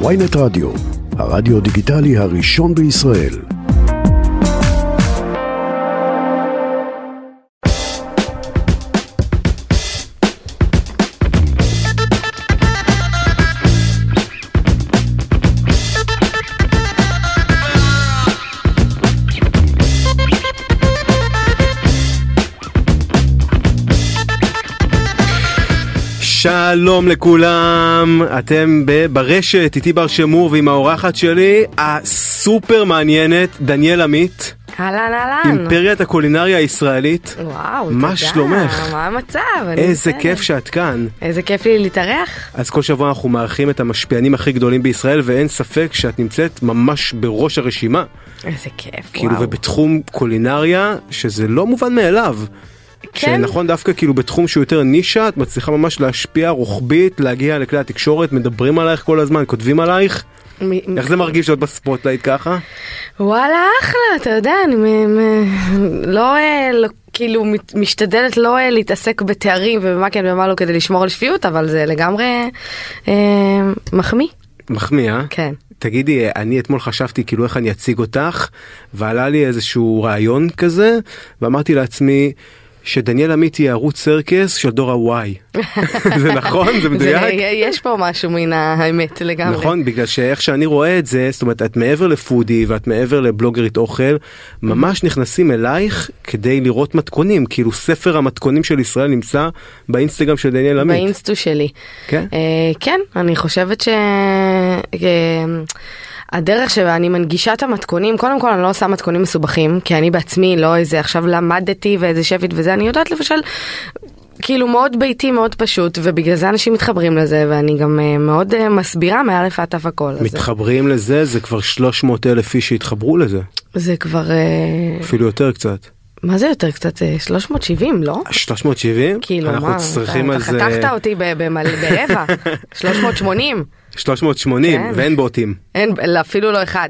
ויינט רדיו, הרדיו דיגיטלי הראשון בישראל. שלום לכולם, אתם ברשת, איתי בר שמור ועם האורחת שלי, הסופר מעניינת, דניאל עמית, אהלן אהלן. אימפריית הקולינריה הישראלית. וואו, מה תודה. שלומך? מה המצב? איזה בסדר. כיף שאת כאן. איזה כיף לי להתארח. אז כל שבוע אנחנו מארחים את המשפיענים הכי גדולים בישראל, ואין ספק שאת נמצאת ממש בראש הרשימה. איזה כיף, כאילו, וואו. ובתחום קולינריה, שזה לא מובן מאליו. כן. שנכון דווקא כאילו בתחום שהוא יותר נישה את מצליחה ממש להשפיע רוחבית להגיע לכלי התקשורת מדברים עלייך כל הזמן כותבים עלייך מ- איך זה מרגיש להיות ב spotlight ככה? וואלה אחלה, אתה יודע, אני מ- מ- לא, אה, לא, כאילו משתדלת לא אה, להתעסק בתארים ובמה כן ומה לא כדי לשמור על שפיות, אבל זה לגמרי אה, מחמיא. מחמיא אה? כן. תגידי אני אתמול חשבתי כאילו איך אני אציג אותך ועלה לי איזשהו רעיון כזה ואמרתי לעצמי שדניאל עמית היא ערוץ סרקס של דור הוואי. זה נכון? זה זה, מדויק? יש פה משהו מן האמת לגמרי. נכון בגלל שאיך שאני רואה את זה זאת אומרת את מעבר לפודי ואת מעבר לבלוגרית אוכל ממש נכנסים אלייך כדי לראות מתכונים כאילו ספר המתכונים של ישראל נמצא באינסטגרם של דניאל עמית. באינסטו שלי. כן? אה, כן, אני חושבת ש... הדרך שבה אני מנגישה את המתכונים, קודם כל אני לא עושה מתכונים מסובכים, כי אני בעצמי לא איזה עכשיו למדתי ואיזה שפית וזה, אני יודעת לבשל כאילו מאוד ביתי, מאוד פשוט, ובגלל זה אנשים מתחברים לזה, ואני גם אה, מאוד אה, מסבירה מאלף ועד תף הכל. אז מתחברים לזה זה כבר 300 אלף איש שהתחברו לזה זה כבר, אה, אפילו יותר קצת. מה זה יותר קצת? אה, 370, לא? 370 כאילו אנחנו מה, צריכים אתה, על אתה זה חתכת אותי ברבע, 380, 380 כן. ואין בוטים אין, אפילו לא אחד.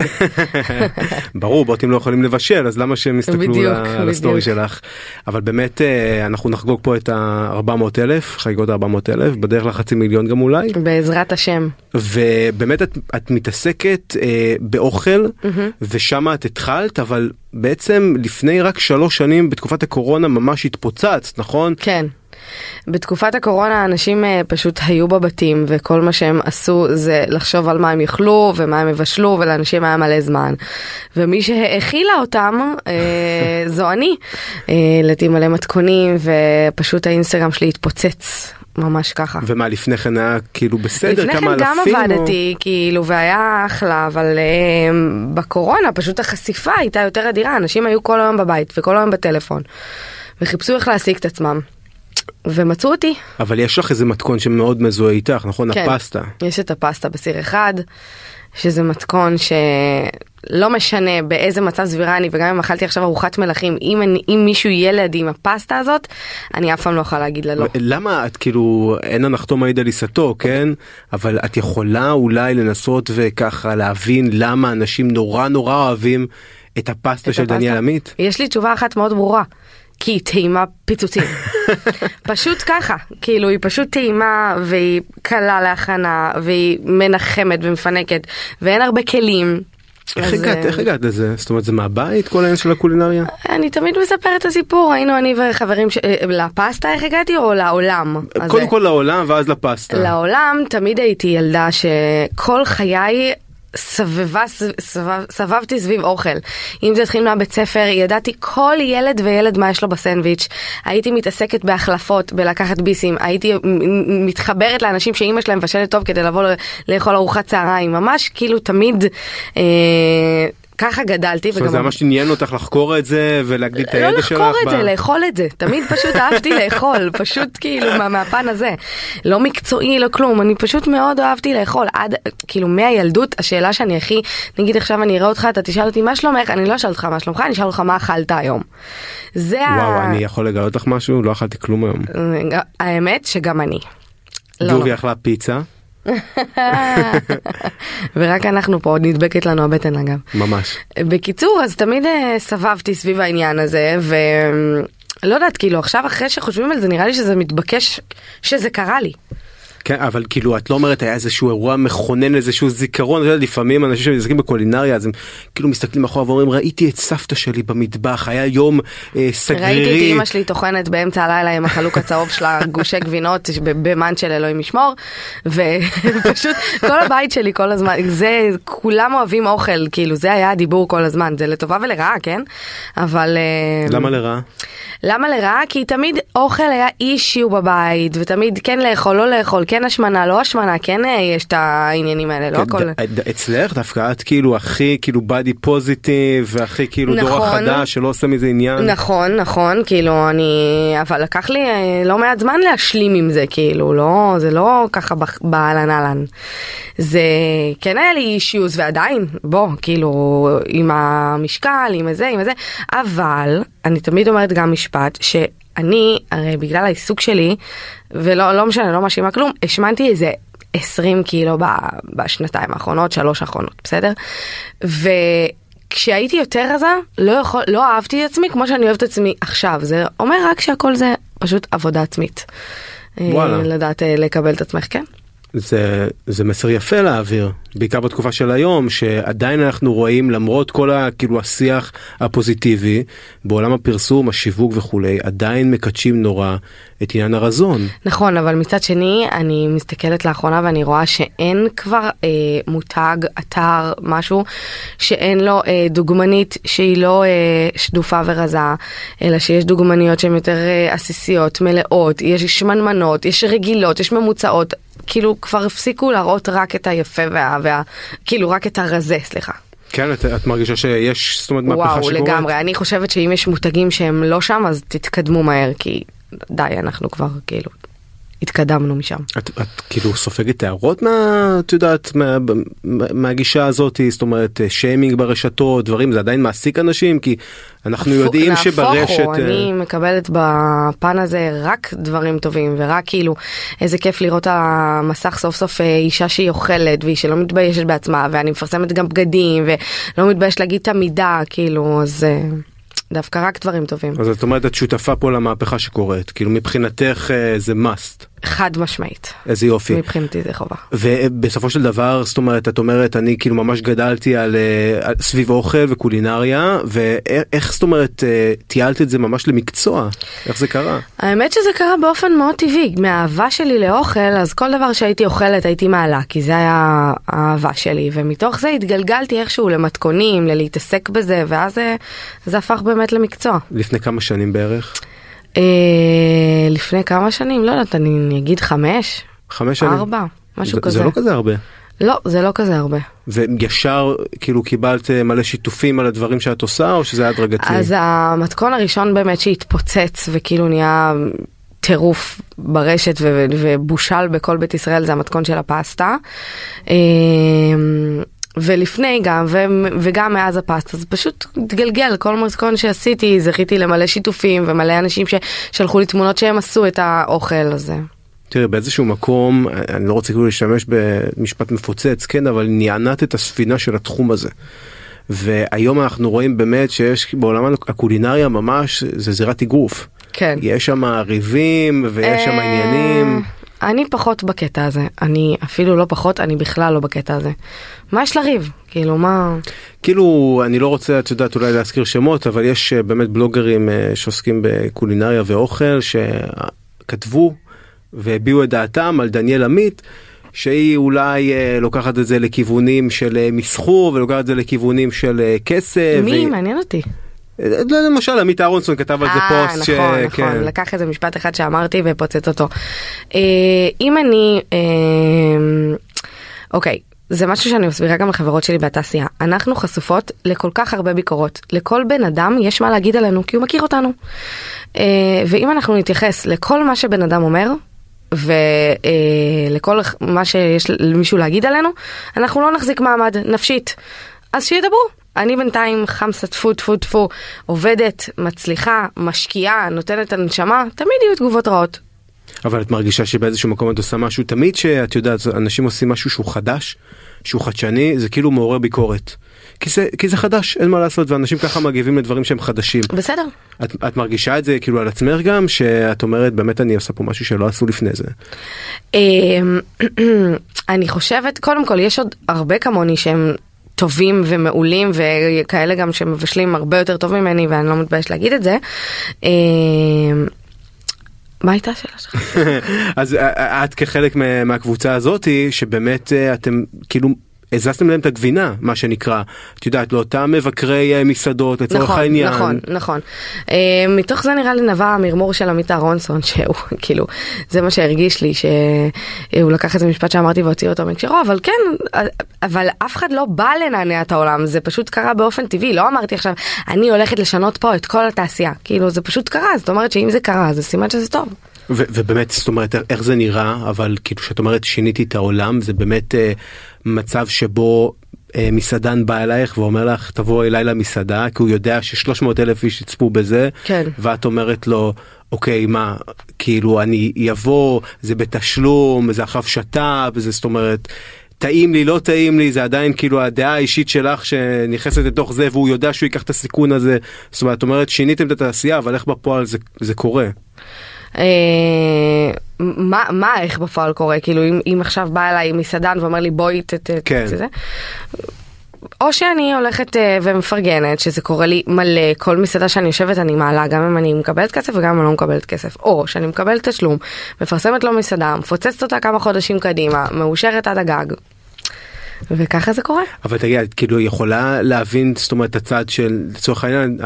ברור בוטים לא יכולים לבשל אז למה שהם יסתכלו בדיוק, ל- על הסטורי בדיוק. שלך אבל באמת אה, אנחנו נחגוג פה את ה-400 אלף חגיגות ה-400 אלף בדרך לחצי מיליון גם אולי בעזרת השם. ובאמת את, את מתעסקת אה, באוכל ושם את התחלת אבל בעצם לפני רק שלוש שנים בתקופת הקורונה ממש התפוצצת נכון? כן. בתקופת הקורונה אנשים אה, פשוט היו בבתים וכל מה שהם עשו זה לחשוב על מה הם יאכלו ומה הם יבשלו ולאנשים היה מלא זמן. ומי שהאכילה אותם אה, זו אני. אה, העליתי מלא מתכונים ופשוט האינסטגרם שלי התפוצץ. ממש ככה. ומה לפני כן היה כאילו בסדר לפני כמה כן גם אלפים? או- עבדתי כאילו והיה אחלה אבל uh, בקורונה פשוט החשיפה הייתה יותר אדירה אנשים היו כל היום בבית וכל היום בטלפון וחיפשו איך להשיג את עצמם. ומצאו אותי. אבל יש לך איזה מתכון שמאוד מזוהה איתך נכון? כן. הפסטה. יש את הפסטה בסיר אחד שזה מתכון שלא משנה באיזה מצב סבירה אני וגם אם אכלתי עכשיו ארוחת מלכים אם, אני, אם מישהו ילד עם הפסטה הזאת אני אף פעם לא יכולה להגיד לה לא. למה את כאילו אין הנחתום מעיד על עיסתו כן אבל את יכולה אולי לנסות וככה להבין למה אנשים נורא נורא אוהבים את הפסטה את של הפסטה? דניאל עמית. יש לי תשובה אחת מאוד ברורה. כי היא טעימה פיצוצים. פשוט ככה, כאילו היא פשוט טעימה והיא קלה להכנה והיא מנחמת ומפנקת ואין הרבה כלים. איך אז, הגעת אה, איך הגעת לזה זאת אומרת זה מהבית כל העניין של הקולינריה? אני תמיד מספרת את הסיפור, היינו אני וחברים, ש... אה, לפסטה איך הגעתי או לעולם? קודם כל לעולם ואז לפסטה. לעולם תמיד הייתי ילדה שכל חיי סבבה, סבב, סבבתי סביב אוכל. אם זה התחיל מהבית ספר, ידעתי כל ילד וילד מה יש לו בסנדוויץ'. הייתי מתעסקת בהחלפות, בלקחת ביסים. הייתי מתחברת לאנשים שאימא שלהם מבשלת טוב כדי לבוא לאכול ארוחת צהריים. ממש כאילו תמיד אה, ככה גדלתי. אומרת, זה ממש עניין אותך לחקור את זה ולהגדיל את לא הידע שלך. לחקור את זה, לאכול את זה. תמיד פשוט אהבתי לאכול, פשוט כאילו מה- מהפן הזה. לא מקצועי, לא כלום, אני פשוט מאוד אהבתי לאכול. עד, כאילו מהילדות, השאלה שאני הכי, נגיד עכשיו אני אראה אותך, אתה תשאל אותי מה שלומך, אני לא אשאל אותך מה שלומך, אני אשאל אותך מה אכלת היום. זה וואו ה... אני יכול לגלות לך משהו לא אכלתי כלום היום. האמת שגם אני. לא, ג'ובי לא. אכלה פיצה ורק אנחנו פה, עוד נדבקת לנו הבטן אגב. ממש. בקיצור, אז תמיד אה, סבבתי סביב העניין הזה, ו... לא יודעת, כאילו עכשיו אחרי שחושבים על זה נראה לי שזה מתבקש שזה קרה לי. כן, אבל כאילו את לא אומרת היה איזשהו אירוע מכונן איזשהו זיכרון, יודע, לפעמים אנשים שמתעסקים בקולינריה אז הם כאילו מסתכלים אחורה ואומרים ראיתי את סבתא שלי במטבח, היה יום אה, סגרירי. ראיתי את אמא שלי טוחנת באמצע הלילה עם החלוק הצהוב שלה גושי גבינות במן של אלוהים ישמור, ופשוט כל הבית שלי כל הזמן, זה, כולם אוהבים אוכל, כאילו זה היה הדיבור כל הזמן, זה לטובה ולרעה, כן? אבל... אה, למה לרעה? למה לרעה? כי תמיד אוכל היה אישיו בבית, ותמיד כן לאכול, לא לאכול, כן השמנה, לא השמנה, כן אה, יש את העניינים האלה, לא כן, הכל. אצלך דווקא את כאילו הכי כאילו בדי פוזיטיב והכי כאילו דור נכון. החדש שלא עושה מזה עניין. נכון, נכון, כאילו אני, אבל לקח לי אה, לא מעט זמן להשלים עם זה, כאילו, לא, זה לא ככה באהלן אהלן. זה כן היה לי אישיוז ועדיין, בוא, כאילו, עם המשקל, עם הזה, עם הזה, אבל אני תמיד אומרת גם משפט, שאני, הרי בגלל העיסוק שלי, ולא לא משנה, לא מאשימה כלום, השמנתי איזה 20 קילו בשנתיים האחרונות, שלוש האחרונות, בסדר? ו... כשהייתי יותר רזה, לא, יכול, לא אהבתי את עצמי כמו שאני אוהבת את עצמי עכשיו. זה אומר רק שהכל זה פשוט עבודה עצמית. אה, וואלה. לדעת אה, לקבל את עצמך, כן? זה, זה מסר יפה להעביר, בעיקר בתקופה של היום, שעדיין אנחנו רואים למרות כל ה, כאילו השיח הפוזיטיבי, בעולם הפרסום, השיווק וכולי, עדיין מקדשים נורא את עניין הרזון. נכון, אבל מצד שני, אני מסתכלת לאחרונה ואני רואה שאין כבר אה, מותג, אתר, משהו, שאין לו אה, דוגמנית שהיא לא אה, שדופה ורזה, אלא שיש דוגמניות שהן יותר אה, עסיסיות, מלאות, יש שמנמנות, יש רגילות, יש ממוצעות. כאילו כבר הפסיקו להראות רק את היפה וה... וה כאילו רק את הרזה, סליחה. כן, את, את מרגישה שיש, זאת אומרת, מהפכה וואו, שקורית? לגמרי. אני חושבת שאם יש מותגים שהם לא שם, אז תתקדמו מהר, כי די, אנחנו כבר כאילו התקדמנו משם. את, את כאילו סופגת הערות מה, את יודעת, מה, מה, מהגישה הזאת, זאת אומרת, שיימינג ברשתות, דברים, זה עדיין מעסיק אנשים, כי אנחנו יודעים נהפוך שברשת... הוא, אני מקבלת בפן הזה רק דברים טובים ורק כאילו איזה כיף לראות המסך סוף סוף אה, אישה שהיא אוכלת והיא שלא מתביישת בעצמה ואני מפרסמת גם בגדים ולא מתביישת להגיד את המידה כאילו אז אה, דווקא רק דברים טובים. אז את אומרת, את שותפה פה למהפכה שקורית, כאילו מבחינתך אה, זה must, חד משמעית איזה יופי. מבחינתי זה חובה. ובסופו של דבר זאת אומרת את אומרת אני כאילו ממש גדלתי על, אה, על סביב אוכל וקולינריה ואיך זאת אומרת אה, טיילת את זה ממש למקצוע איך זה קרה. האמת שזה קרה באופן מאוד טבעי, מהאהבה שלי לאוכל, אז כל דבר שהייתי אוכלת הייתי מעלה, כי זה היה האהבה שלי, ומתוך זה התגלגלתי איכשהו למתכונים, ללהתעסק בזה, ואז זה הפך באמת למקצוע. לפני כמה שנים בערך? אה, לפני כמה שנים, לא יודעת, אני, אגיד חמש, חמש שנים? ארבע, משהו זה, כזה. זה לא כזה הרבה. לא, זה לא כזה הרבה. וישר כאילו קיבלת אה, מלא שיתופים על הדברים שאת עושה או שזה היה הדרגתי? אז המתכון הראשון באמת שהתפוצץ וכאילו נהיה טירוף ברשת ובושל בכל בית ישראל זה המתכון של הפסטה. ולפני גם ו- וגם מאז הפסטה זה פשוט התגלגל כל מתכון שעשיתי זכיתי למלא שיתופים ומלא אנשים ששלחו לי תמונות שהם עשו את האוכל הזה. תראה באיזשהו מקום אני לא רוצה כאילו להשתמש במשפט מפוצץ כן אבל נענת את הספינה של התחום הזה. והיום אנחנו רואים באמת שיש בעולם הקולינריה ממש זה זירת אגרוף. כן. יש שם ריבים ויש שם אה, עניינים. אני פחות בקטע הזה, אני אפילו לא פחות, אני בכלל לא בקטע הזה. מה יש לריב? כאילו מה... כאילו אני לא רוצה את יודעת אולי להזכיר שמות אבל יש אה, באמת בלוגרים אה, שעוסקים בקולינריה ואוכל שכתבו והביעו את דעתם על דניאל עמית. שהיא אולי אה, לוקחת את זה לכיוונים של אה, מסחור ולוקחת את זה לכיוונים של אה, כסף. מי? והיא- מעניין אותי. אה, למשל עמית אהרונסון כתב על זה אה, פוסט. נכון, ש- נכון, כן. לקח איזה משפט אחד שאמרתי ופוצץ אותו. אה, אם אני, אה, אוקיי. זה משהו שאני מסבירה גם לחברות שלי בתעשייה. אנחנו חשופות לכל כך הרבה ביקורות. לכל בן אדם יש מה להגיד עלינו, כי הוא מכיר אותנו. ואם אנחנו נתייחס לכל מה שבן אדם אומר, ולכל מה שיש למישהו להגיד עלינו, אנחנו לא נחזיק מעמד נפשית. אז שידברו. אני בינתיים חמסה טפו טפו טפו, עובדת, מצליחה, משקיעה, נותנת הנשמה, תמיד יהיו תגובות רעות. אבל את מרגישה שבאיזשהו מקום את עושה משהו תמיד שאת יודעת אנשים עושים משהו שהוא חדש שהוא חדשני זה כאילו מעורר ביקורת. כי זה, כי זה חדש אין מה לעשות ואנשים ככה מגיבים לדברים שהם חדשים. בסדר. את, את מרגישה את זה כאילו על עצמך גם שאת אומרת באמת אני עושה פה משהו שלא עשו לפני זה. אמ, אני חושבת, קודם כל, יש עוד הרבה כמוני שהם טובים ומעולים וכאלה גם שמבשלים הרבה יותר טוב ממני ואני לא מתבייש להגיד את זה. אמ, מה הייתה השאלה שלך? אז אה, את כחלק מה- מהקבוצה הזאתי שבאמת אה, אתם כאילו הזזתם להם את הגבינה מה שנקרא את יודעת לאותם מבקרי אה, מסעדות לצורך נכון, העניין. נכון, נכון. אה, מתוך זה נראה לי נבע המרמור של עמית אהרונסון, שהוא כאילו, זה מה שהרגיש לי, שהוא לקח איזה משפט שאמרתי והוציא אותו מהקשרו, אבל כן, אבל אף אחד לא בא לנענע את העולם, זה פשוט קרה באופן טבעי, לא אמרתי עכשיו, אני הולכת לשנות פה את כל התעשייה, כאילו זה פשוט קרה, זאת אומרת שאם זה קרה, זה סימן שזה טוב. ו- ובאמת זאת אומרת איך זה נראה אבל כאילו שאת אומרת שיניתי את העולם זה באמת אה, מצב שבו אה, מסעדן בא אלייך ואומר לך תבוא אליי למסעדה כי הוא יודע ש-300 אלף איש יצפו בזה כן. ואת אומרת לו אוקיי מה כאילו אני אבוא זה בתשלום זה עכשיו שת"פ זה זאת אומרת. טעים לי לא טעים לי זה עדיין כאילו הדעה האישית שלך שנכנסת לתוך זה והוא יודע שהוא ייקח את הסיכון הזה זאת אומרת את אומרת שיניתם את התעשייה אבל איך בפועל זה, זה קורה. אה, מה, מה איך בפועל קורה כאילו אם, אם עכשיו בא אליי מסעדן ואומר לי בואי ת... כן. זה, או שאני הולכת אה, ומפרגנת שזה קורה לי מלא כל מסעדה שאני יושבת אני מעלה גם אם אני מקבלת כסף וגם אם אני לא מקבלת כסף או שאני מקבלת תשלום מפרסמת לו מסעדה מפוצצת אותה כמה חודשים קדימה מאושרת עד הגג. וככה זה קורה. אבל תגיד, את כאילו יכולה להבין זאת אומרת את הצד של לצורך העניין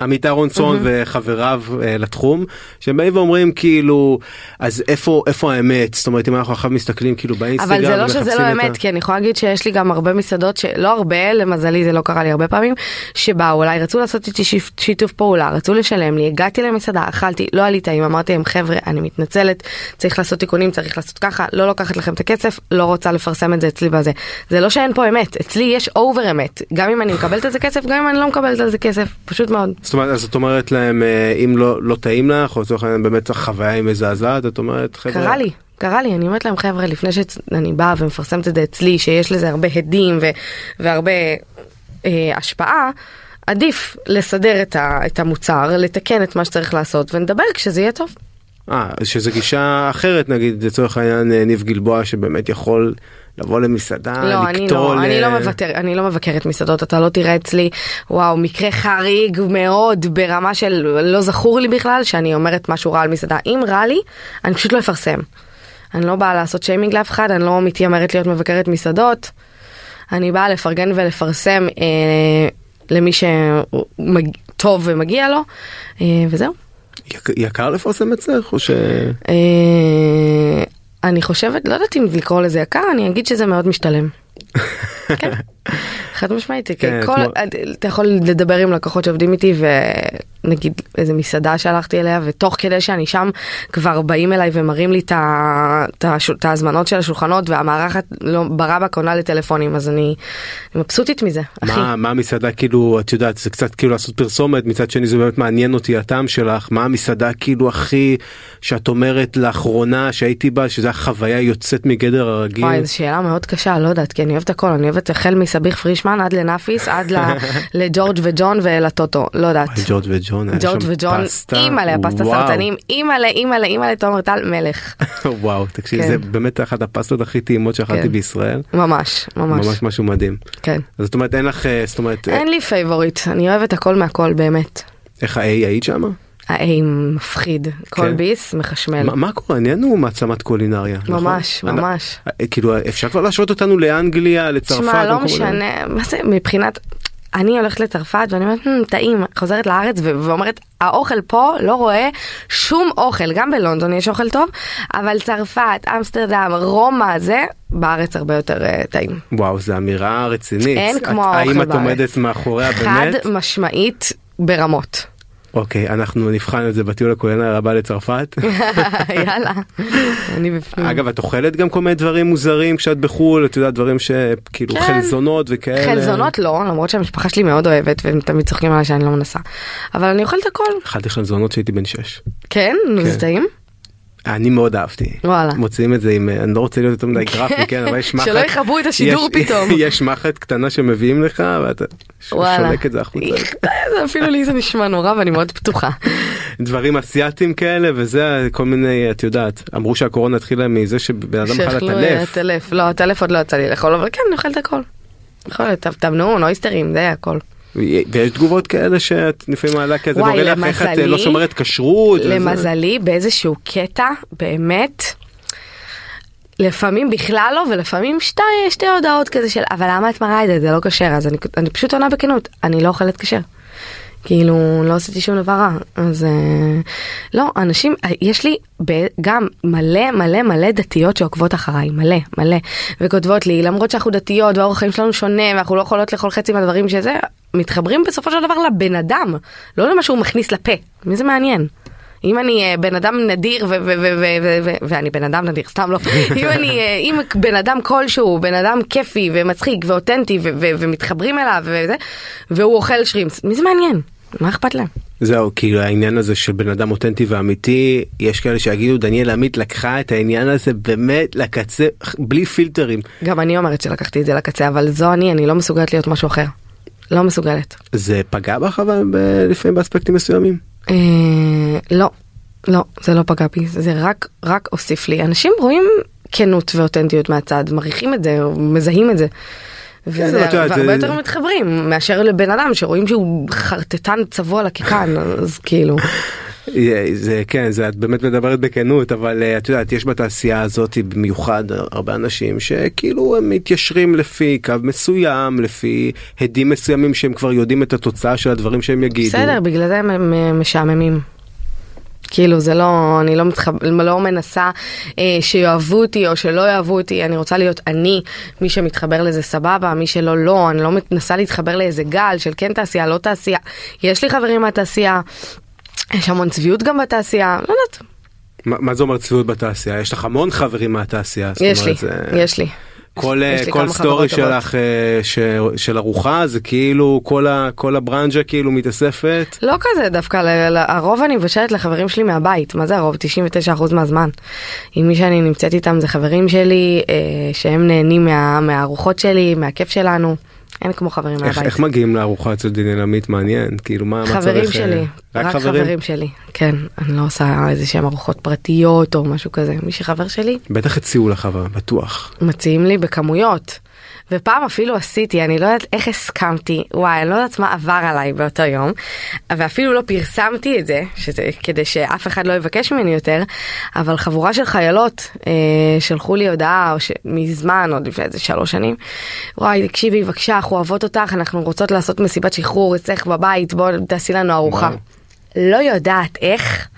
עמית אהרונסון וחבריו אה, לתחום שהם באים ואומרים כאילו אז איפה איפה האמת זאת אומרת אם אנחנו עכשיו מסתכלים כאילו באינסטגרם אבל זה לא שזה לא את ה- אמת, כי אני יכולה להגיד שיש לי גם הרבה מסעדות, שלא הרבה, למזלי זה לא קרה לי הרבה פעמים, שבאו אליי, רצו לעשות איתי שיתוף פעולה, רצו לשלם לי, הגעתי למסעדה, אכלתי, לא עלי טעים, אמרתי להם חבר'ה, אני מתנצלת, צריך לעשות תיקונים, צריך לעשות ככה, לא לוקחת לכם את הכסף, לא רוצה לפרסם את זה אצלי בזה. זה לא שאין פה אמת, אצלי יש אובר אמת, גם אם אני מקבלת על זה כסף, גם אם אני לא מקבלת על זה כסף, פשוט מאוד. זאת אומרת אז את אומרת להם אה, אם לא לא טעים לך או לצורך העניין באמת החוויה היא מזעזעת את אומרת חבר'ה. קרה לי, קרה לי, אני אומרת להם חבר'ה, לפני שאני באה ומפרסמת את זה אצלי, שיש לזה הרבה הדים ו- והרבה אה, השפעה, עדיף לסדר את, ה- את המוצר, לתקן את מה שצריך לעשות ונדבר כשזה יהיה טוב. אה, שזה גישה אחרת נגיד לצורך העניין אה, ניב גלבוע שבאמת יכול לבוא למסעדה לא, אני לא, לקטול אני לא אה, מוותר, אני לא מבקרת מסעדות, אתה לא תראה אצלי, וואו, מקרה חריג מאוד ברמה של לא זכור לי בכלל שאני אומרת משהו רע על מסעדה. אם רע לי, אני פשוט לא אפרסם. אני לא באה לעשות שיימינג לאף אחד, אני לא מתיימרת להיות מבקרת מסעדות. אני באה לפרגן ולפרסם אה, למי שטוב ומגיע לו, אה, וזהו. יקר- יקר לפרסם אצלך או ש... אני חושבת, לא יודעת אם לקרוא לזה יקר, אני אגיד שזה מאוד משתלם. כן, חד משמעית, כן, כל, כמו- אתה יכול לדבר עם לקוחות שעובדים איתי ונגיד איזה מסעדה שהלכתי אליה ותוך כדי שאני שם כבר באים אליי ומראים לי את ההזמנות של השולחנות והמארחת לא ברבק עונה לטלפונים אז אני מבסוטית מזה, אחי. מה, מה המסעדה כאילו את יודעת זה קצת כאילו לעשות פרסומת מצד שני זה באמת מעניין אותי הטעם שלך מה המסעדה כאילו הכי שאת אומרת לאחרונה שהייתי בה שזה החוויה יוצאת מגדר הרגיל. וואי, זו שאלה מאוד קשה, לא יודעת, כי אני אוהבת הכל, אני אוהבת החל מסביח פרישמן עד לנאפיס, עד לג'ורג' וג'ון ולטוטו, לא יודעת. ג'ורג' וג'ון ג'ורג' וג'ון, פסטה, אימא'לה, וואו. סרטנים, אימא'לה, אימא'לה, אימא'לה, תומר טל, מלך. וואו תקשיב כן. זה באמת אחת הפסטות הכי טעימות שאכלתי כן. בישראל ממש, ממש, ממש משהו מדהים. כן. זאת אומרת אין לך אה, זאת אומרת אה, אין לי favorite, אני אוהבת הכל מהכל באמת. איך ה-A היית שמה? האי מפחיד, כל כן. ביס מחשמל. מה- מה קורה? נהיינו מעצמת קולינריה. נכון? ממש, אנ- ממש. אה, כאילו אפשר כבר להשוות אותנו לאנגליה לצרפת. שמע, לא? משנה, מה זה, מבחינת... אני הולכת לצרפת ואני אומרת, "Hmm, טעים, חוזרת לארץ ו- ואומרת, האוכל פה לא רואה שום אוכל, גם בלונדון יש אוכל טוב, אבל צרפת, אמסטרדם, רומא, זה, בארץ הרבה יותר אה, טעים. וואו זו אמירה רצינית. אין את- כמו האוכל האם את בארץ. עומדת מאחוריה חד באמת? משמעית ברמות. אוקיי אנחנו נבחן את זה בטיול הקולינרי הבא לצרפת. יאללה, אני בפנים. אגב את אוכלת גם כל מיני דברים מוזרים כשאת בחו"ל את יודעת דברים שכאילו כן. חלזונות וכאלה. חלזונות לא, למרות שהמשפחה שלי מאוד אוהבת והם תמיד צוחקים עליי שאני לא מנסה. אבל אני אוכלת הכל. אכלתי חלזונות כשהייתי בן 6. כן? נו, זה כן. טעים? אני מאוד אהבתי. וואלה. מוציאים את זה עם, אני לא רוצה להיות יותר מדי גרפי, כן, אבל יש מחט. שלא יכבו את השידור יש- פתאום. יש מחט קטנה שמביאים לך ואתה. שולק את זה החוצה. אפילו לי זה נשמע נורא ואני מאוד פתוחה. דברים אסיאתיים כאלה וזה כל מיני, את יודעת, אמרו שהקורונה התחילה מזה שבן אדם אכל את שאכלו הטלף. הטלף. לא, הטלף עוד לא יצא לי לאכול, אבל כן, אני אוכלת הכל. יכול להיות, תמנון, אויסטרים, זה הכל. ויש תגובות כאלה שאת לפעמים מעלה כזה מורה לך איך את לא שומרת כשרות. וזה. למזלי, באיזשהו קטע, באמת, לפעמים בכלל לא, ולפעמים שתי, שתי הודעות כזה של, אבל למה את מראה את זה? זה לא כשר. אז אני, אני פשוט עונה בכנות, אני לא אוכלת כשר. כאילו, לא עשיתי שום דבר רע. אז אה, לא, אנשים, אה, יש לי ב- גם מלא מלא מלא דתיות שעוקבות אחריי, מלא, מלא. וכותבות לי, למרות שאנחנו דתיות והאורח חיים שלנו שונה, ואנחנו לא יכולות לאכול חצי מהדברים שזה, מתחברים בסופו של דבר לבן אדם, לא למה שהוא מכניס לפה. מי זה מעניין? אם אני אה, בן אדם נדיר ואני בן אדם נדיר סתם לא אם אני אה, אם בן אדם כלשהו בן אדם כיפי ומצחיק ואותנטי ומתחברים אליו וזה והוא אוכל שרימפס מי זה מעניין מה אכפת להם זהו כאילו העניין הזה של בן אדם אותנטי ואמיתי יש כאלה שיגידו דניאל עמית לקחה את העניין הזה באמת לקצה בלי פילטרים גם אני אומרת שלקחתי את זה לקצה אבל זו אני אני לא מסוגלת להיות משהו אחר. לא מסוגלת. זה פגע בך אבל לפעמים באספקטים מסוימים. אה, לא, לא, זה לא פגע בי, זה רק, רק הוסיף לי. אנשים רואים כנות ואותנטיות מהצד, מעריכים את זה, מזהים את זה. וזה, אבל את יודעת, והרבה זה- יותר מתחברים מאשר לבן אדם שרואים שהוא חרטטן צבוע לקיקן, אז כאילו, זה כן זה את באמת מדברת בכנות אבל אה, את יודעת יש בתעשייה הזאת במיוחד הרבה אנשים שכאילו הם מתיישרים לפי קו מסוים לפי הדים מסוימים שהם כבר יודעים את התוצאה של הדברים שהם יגידו. בסדר, בגלל זה הם, אה, משעממים. כאילו זה לא, אני לא, מתחב, לא מנסה אה, שיאהבו אותי או שלא יאהבו אותי, אני רוצה להיות אני, מי שמתחבר לזה סבבה, מי שלא לא, אני לא מנסה להתחבר לאיזה גל של כן תעשייה, לא תעשייה. יש לי חברים מהתעשייה, יש המון צביעות גם בתעשייה, לא יודעת, מה, מה זה אומר צביעות בתעשייה יש לך המון חברים מהתעשייה. יש לי, זה- יש לי. כל, כל סטורי. שלך אה, ש, של ארוחה זה כאילו כל, ה, כל הברנז'ה כאילו מתאספת. לא כזה דווקא, ל- ל- הרוב אני מבשלת לחברים שלי מהבית, מה זה הרוב? 99% מהזמן. עם מי שאני נמצאת איתם זה חברים שלי, אה, שהם נהנים מה, מהארוחות שלי, מהכיף שלנו, אין כמו חברים איך, מהבית. איך מגיעים לארוחה אצל דניאל עמית מעניין כאילו מה, מה חברים צריך, אה, שלי, רק חברים שלי, כן, אני לא עושה איזה שהם ארוחות פרטיות או משהו כזה, מי שחבר שלי, בטח הציעו לך אבל בטוח. מציעים לי בכמויות. ופעם אפילו עשיתי, אני לא יודעת איך הסכמתי, וואי, אני לא יודעת מה עבר עליי באותו יום, ואפילו לא פרסמתי את זה, שזה, כדי שאף אחד לא יבקש ממני יותר, אבל חבורה של חיילות אה, שלחו לי הודעה, או ש... מזמן, עוד לפני איזה שלוש שנים, וואי, תקשיבי, בבקשה, אנחנו אוהבות אותך, אנחנו רוצות לעשות מסיבת שחרור אצלך בבית, בואי תעשי לנו ארוחה. לא יודעת איך,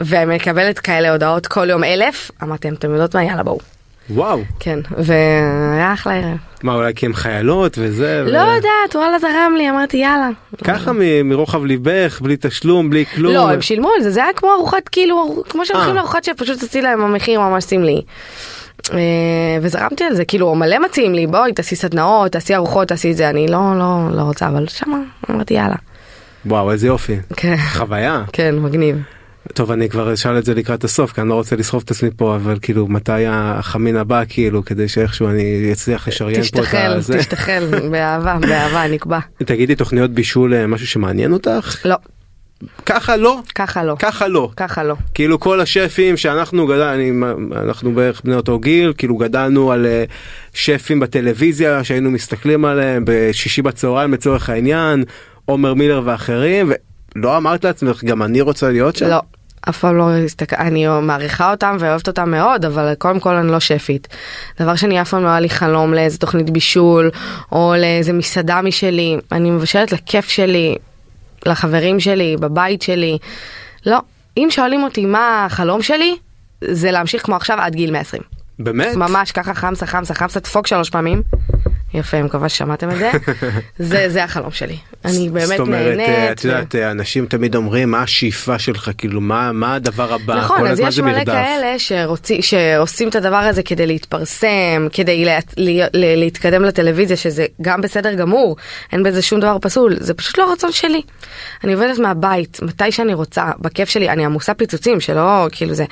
ומקבלת כאלה הודעות כל יום אלף, אמרתי, אתם יודעות מה, יאללה בואו. וואו. כן, והיה אחלה ערב. מה אולי כי הם חיילות וזה. לא ו... יודעת, וואלה זרם לי, אמרתי יאללה. ככה מ- מרוחב ליבך בלי תשלום בלי כלום. לא, הם שילמו על זה, זה היה כמו ארוחת כאילו, כמו שהולכים אה. לארוחת שפשוט עשי להם המחיר ממש סמלי. אה, וזרמתי על זה, כאילו מלא מציעים לי, בואי תעשי סדנאות, תעשי ארוחות, תעשי את זה, אני לא, לא, לא רוצה, אבל שמה, אמרתי יאללה. וואו איזה יופי. כן, חוויה. כן, מגניב. טוב אני כבר אשאל את זה לקראת הסוף כי אני לא רוצה לסחוב את עצמי פה אבל כאילו מתי החמין הבא כאילו כדי שאיכשהו אני אצליח לשריין פה את תשתחל, הזה. תשתחל, באהבה, באהבה, נקבע. תגידי תוכניות בישול אה, משהו שמעניין אותך? לא, ככה לא? ככה לא, ככה לא. ככה לא. כאילו כל השפים שאנחנו גדל, אני, אנחנו בערך בני אותו גיל, כאילו גדלנו על אה, שפים בטלוויזיה שהיינו מסתכלים עליהם בשישי בצהריים לצורך העניין, עומר מילר ואחרים, ולא אמרת לעצמך גם אני רוצה להיות שם? לא, אף פעם לא הסתכל... אני מעריכה אותם ואוהבת אותם מאוד, אבל קודם כל אני לא שפית. דבר שני, אף פעם לא היה לי חלום לאיזה תוכנית בישול, או לאיזה מסעדה משלי. אני מבשלת לכיף שלי, לחברים שלי, בבית שלי. לא. אם שואלים אותי מה החלום שלי, זה להמשיך כמו עכשיו עד גיל 120. באמת? ממש ככה חמסה חמסה חמסה דפוק שלוש פעמים. יפה, אני מקווה ששמעתם את זה. זה, זה החלום שלי. אני באמת זאת אומרת, נהנית. אה, את יודעת, אה, אנשים תמיד אומרים מה השאיפה שלך, כאילו מה מה הדבר הבא, נכון, אז יש מלא. כאלה שרוצי, שעושים את הדבר הזה כדי להתפרסם, כדי לה, לה, לה, להתקדם לטלוויזיה, שזה גם בסדר גמור, אין בזה שום דבר פסול, זה פשוט לא רצון שלי. אני עובדת מהבית, מתי שאני רוצה, בכיף שלי, אני עמוסה פיצוצים, שלא כאילו זה,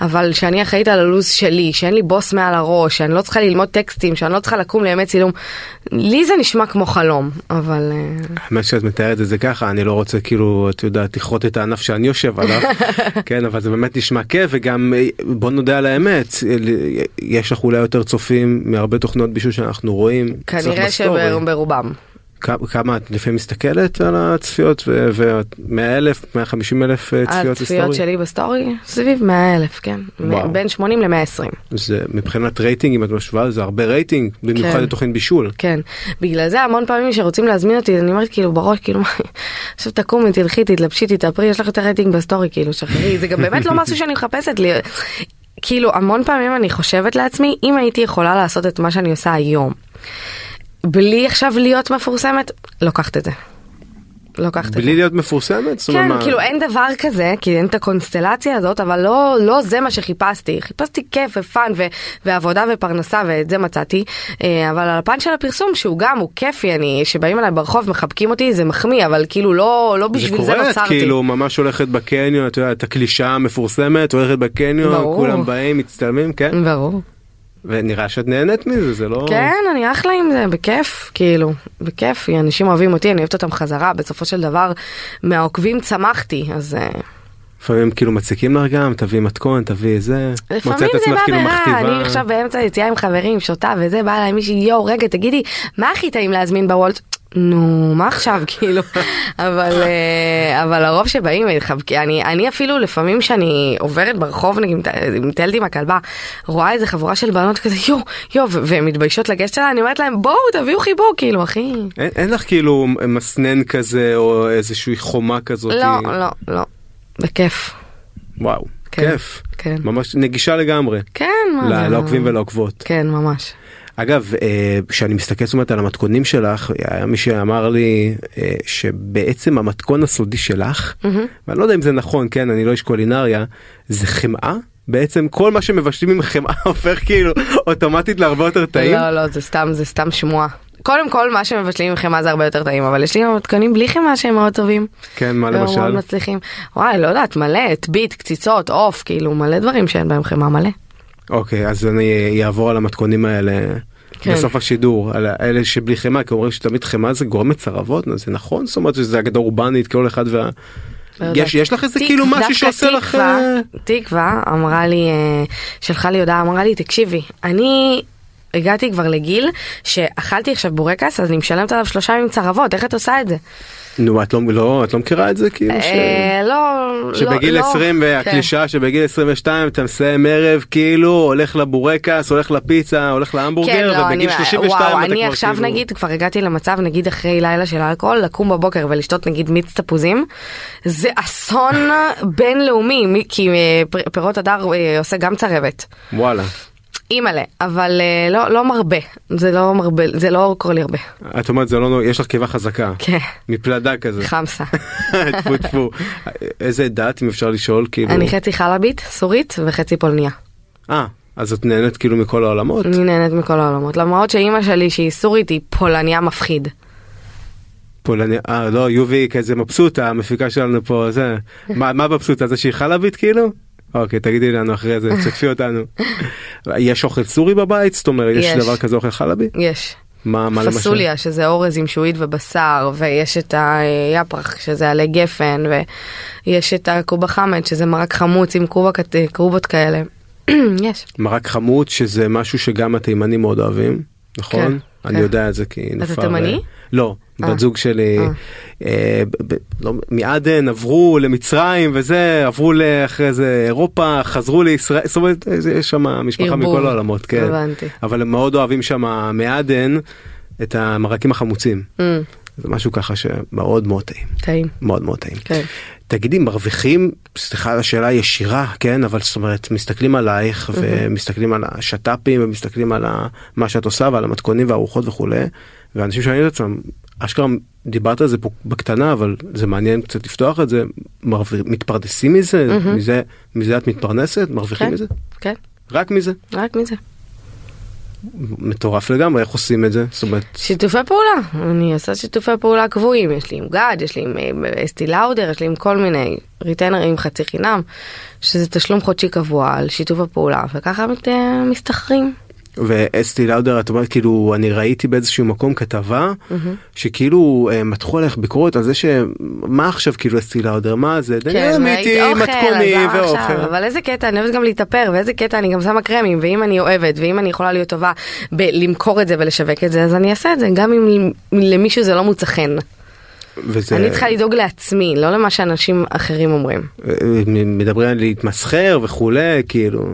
אבל שאני אחראית על הלו"ז שלי, שאין לי בוס מעל הראש, שאני לא צריכה ללמוד טקסטים, שאני לא צריכה לקום לימי צילום, לי זה נשמע כמו חלום, אבל... אה, האמת שאת מתארת את זה ככה אני לא רוצה כאילו את יודעת לכרות את הענף שאני יושב עליו כן אבל זה באמת נשמע כיף וגם אה, בוא נודה על האמת אה, יש לך אולי יותר צופים מהרבה תוכניות בישול שאנחנו רואים. כנראה. שברובם. כ- כמה את לפעמים מסתכלת על הצפיות ו-100 אלף 150 אלף אה, צפיות הצפיות ב story שלי ב story סביב 100 אלף, כן. וואו. בין 80 ל-120. זה מבחינת רייטינג אם את משווה זה הרבה רייטינג במיוחד כן. לתוכנית בישול. כן, בגלל זה המון פעמים שרוצים להזמין אותי, אני אומרת כאילו בראש, כאילו, עכשיו תקומי, תלכי, תתלבשי, תתאפרי, יש לך יותר רייטינג ב story, כאילו, שחררי, זה גם באמת לא משהו שאני מחפשת לי. כאילו, המון פעמים אני חושבת לעצמי, אם הייתי יכולה לעשות את מה שאני עושה היום, בלי עכשיו להיות מפורסמת, לוקחת את זה. לוקחת את זה. בלי להיות מפורסמת? כן, מה- כאילו אין דבר כזה, כי אין את הקונסטלציה הזאת, אבל לא, לא זה מה שחיפשתי. חיפשתי כיף ופאן ו- ועבודה ופרנסה ואת זה מצאתי. אה, אבל על הפן של הפרסום, שהוא גם, הוא כיפי, אני, שבאים אליי ברחוב, מחבקים אותי, זה מחמיא, אבל כאילו לא, לא זה בשביל זה, קורה, את נוצרתי. כאילו ממש הולכת בקניון, את יודעת, הקלישאה המפורסמת, הולכת בקניון, ברור. כולם באים, מצטלמים, כן? ברור. ונראה שאת נהנית מזה, זה לא... כן, אני אחלה עם זה, בכיף, כאילו, בכיף, אנשים אוהבים אותי, אני אוהבת אותם חזרה, בסופו של דבר, מהעוקבים צמחתי, אז... אה, לפעמים כאילו מציקים לך גם, תביאי מתכון, תביאי זה. לפעמים זה בא כאילו ברע. אני עכשיו באמצע יציאה עם חברים, שותה וזה, בא אליי מישהי, יואו, רגע, תגידי, מה הכי טעים להזמין בוולט? נו, מה עכשיו, כאילו, אבל, אה, אבל הרוב שבאים, מחבקים, אני, אני אפילו לפעמים שאני עוברת ברחוב, נגיד, מטיילת עם הכלבה, רואה איזה חבורה של בנות כזה, יואו, יואו, והן מתביישות לגשת אליי, אני אומרת להם, בואו, תביאו חיבוק, כאילו, אחי. אין, אין לך כאילו מסנן כזה, או איזושהי חומה כזאת. לא, לא, לא, בכיף. וואו, כן, כיף. כן. ממש נגישה לגמרי. כן, מה זה? לעוקבים ולעוקבות. כן, ממש. אגב, אה, כשאני מסתכל זאת אומרת על המתכונים שלך, היה מי שאמר לי אה, שבעצם המתכון הסודי שלך, ואני לא יודע אם זה נכון, כן, אני לא איש קולינריה, זה חמאה? בעצם כל מה שמבשלים עם חמאה הופך כאילו אוטומטית להרבה יותר טעים? לא, לא, זה סתם, זה סתם שמועה. קודם כל, מה שמבשלים עם חמאה זה הרבה יותר טעים, אבל יש לי גם מתכונים בלי חמאה שהם מאוד טובים. כן, מה למשל? מצליחים. וואי, לא יודעת, מלא, טבית, קציצות, עוף, כאילו, מלא דברים שאין בהם חמאה מלא. אוקיי, אז אני אעבור על המתכונים האלה. כן. בסוף השידור, על האלה שבלי חמאה, כי אומרים שתמיד חמאה זה גורם לצרבות, זה נכון? זאת אומרת שזה אגדה אורבנית, כל אחד וה... לא. יש, יש לך איזה תק- כאילו משהו שעושה לך... תקווה- אה, תקווה אמרה לי, אה, שלחה לי הודעה, אמרה לי, תקשיבי, אני הגעתי כבר לגיל שאכלתי עכשיו בורקס, אז אני משלמת עליו שלושה ימים צרבות, איך את עושה את זה? נו, את לא, לא, את לא מכירה את זה כאילו? ש... אה, לא, לא, שבגיל לא. 20 כן. והקלישאה שבגיל 22 אתה מסיים ערב כאילו הולך לבורקס הולך לפיצה הולך להמבורגר כן, לא, ובגיל אני, 32 וואו, אתה אני כבר עכשיו כאילו... נגיד כבר הגעתי למצב נגיד אחרי לילה של אלכוהול לקום בבוקר ולשתות נגיד מיץ תפוזים זה אסון בינלאומי מי- כי אה, פירות הדר אה, עושה גם צרבת. וואלה אימא'לה אבל אה, לא לא מרבה זה לא מרבה זה לא קורה לי הרבה. את אומרת זה לא נו- יש לך קיבה חזקה כן. מפלדה כזה חמסה. טפו טפו איזה דת אם אפשר לשאול כאילו אני חצי חלבית סורית וחצי פולניה. אה אז את נהנית כאילו מכל העולמות אני נהנית מכל העולמות למרות שאימא שלי שהיא סורית היא פולניה מפחיד. פולניה אה לא יובי כזה מבסוטה המפיקה שלנו פה זה מה מה מבסוטה זה שהיא חלבית כאילו. אוקיי תגידי לנו אחרי זה תשתפי אותנו. יש אוכל סורי בבית זאת אומרת יש יש. דבר כזה אוכל חלבי? יש. מה מה למשל? פסוליה שזה אורז עם שועית ובשר ויש את היפרח שזה עלי גפן ויש את הקובה חמד שזה מרק חמוץ עם קרובות כאלה. יש. מרק חמוץ שזה משהו שגם התימנים מאוד אוהבים נכון כן, אני כן. יודע את זה כי נפר תימני? לא אה. בת זוג שלי אה. אה, לא, מעדן עברו למצרים וזה עברו לאחרי זה אירופה חזרו לישראל זאת אומרת יש שם משפחה. מכל העולמות כן הבנתי. אבל הם מאוד אוהבים שם מעדן את המרקים החמוצים. זה משהו ככה שמאוד מאוד טעים. טעים. מאוד מאוד טעים. כן. תגידי מרוויחים סליחה על השאלה ישירה כן אבל זאת אומרת מסתכלים עלייך ומסתכלים על השת"פים ומסתכלים על מה שאת עושה ועל המתכונים והארוחות וכולי ואנשים שואלים את עצמם אשכרה דיברת על זה פה בקטנה אבל זה מעניין קצת לפתוח את זה מרוויח, מתפרנסים מזה מזה מזה את מתפרנסת מרוויחים כן. מזה כן. רק מזה רק מזה. מטורף לגמרי איך עושים את זה זאת אומרת שיתופי פעולה, אני עושה שיתופי פעולה קבועים, יש לי עם גד, יש לי עם אה, אסתי לאודר, יש לי עם כל מיני ריטיינרים חצי חינם, שזה תשלום חודשי קבוע על שיתוף הפעולה, וככה מת- אה, מסתחרים. ואסתי לאודר את אומרת כאילו אני ראיתי באיזשהו מקום כתבה שכאילו אה, מתחו עליך ביקורת על זה שמה עכשיו כאילו אסתי לאודר מה זה דניאל אמיתי כן, אוכל, מתכונים אז עכשיו, ואוכל. אבל איזה קטע, אני אוהבת גם להתאפר, ואיזה קטע אני גם שמה קרמים, ואם אני אוהבת, ואם אני יכולה להיות טובה בלמכור את זה ולשווק את זה, אז אני אעשה את זה, גם אם למישהו זה לא מוצא חן. וזה אני צריכה לדאוג לעצמי, לא למה שאנשים אחרים אומרים. אה, מדברים על להתמסחר וכולי כאילו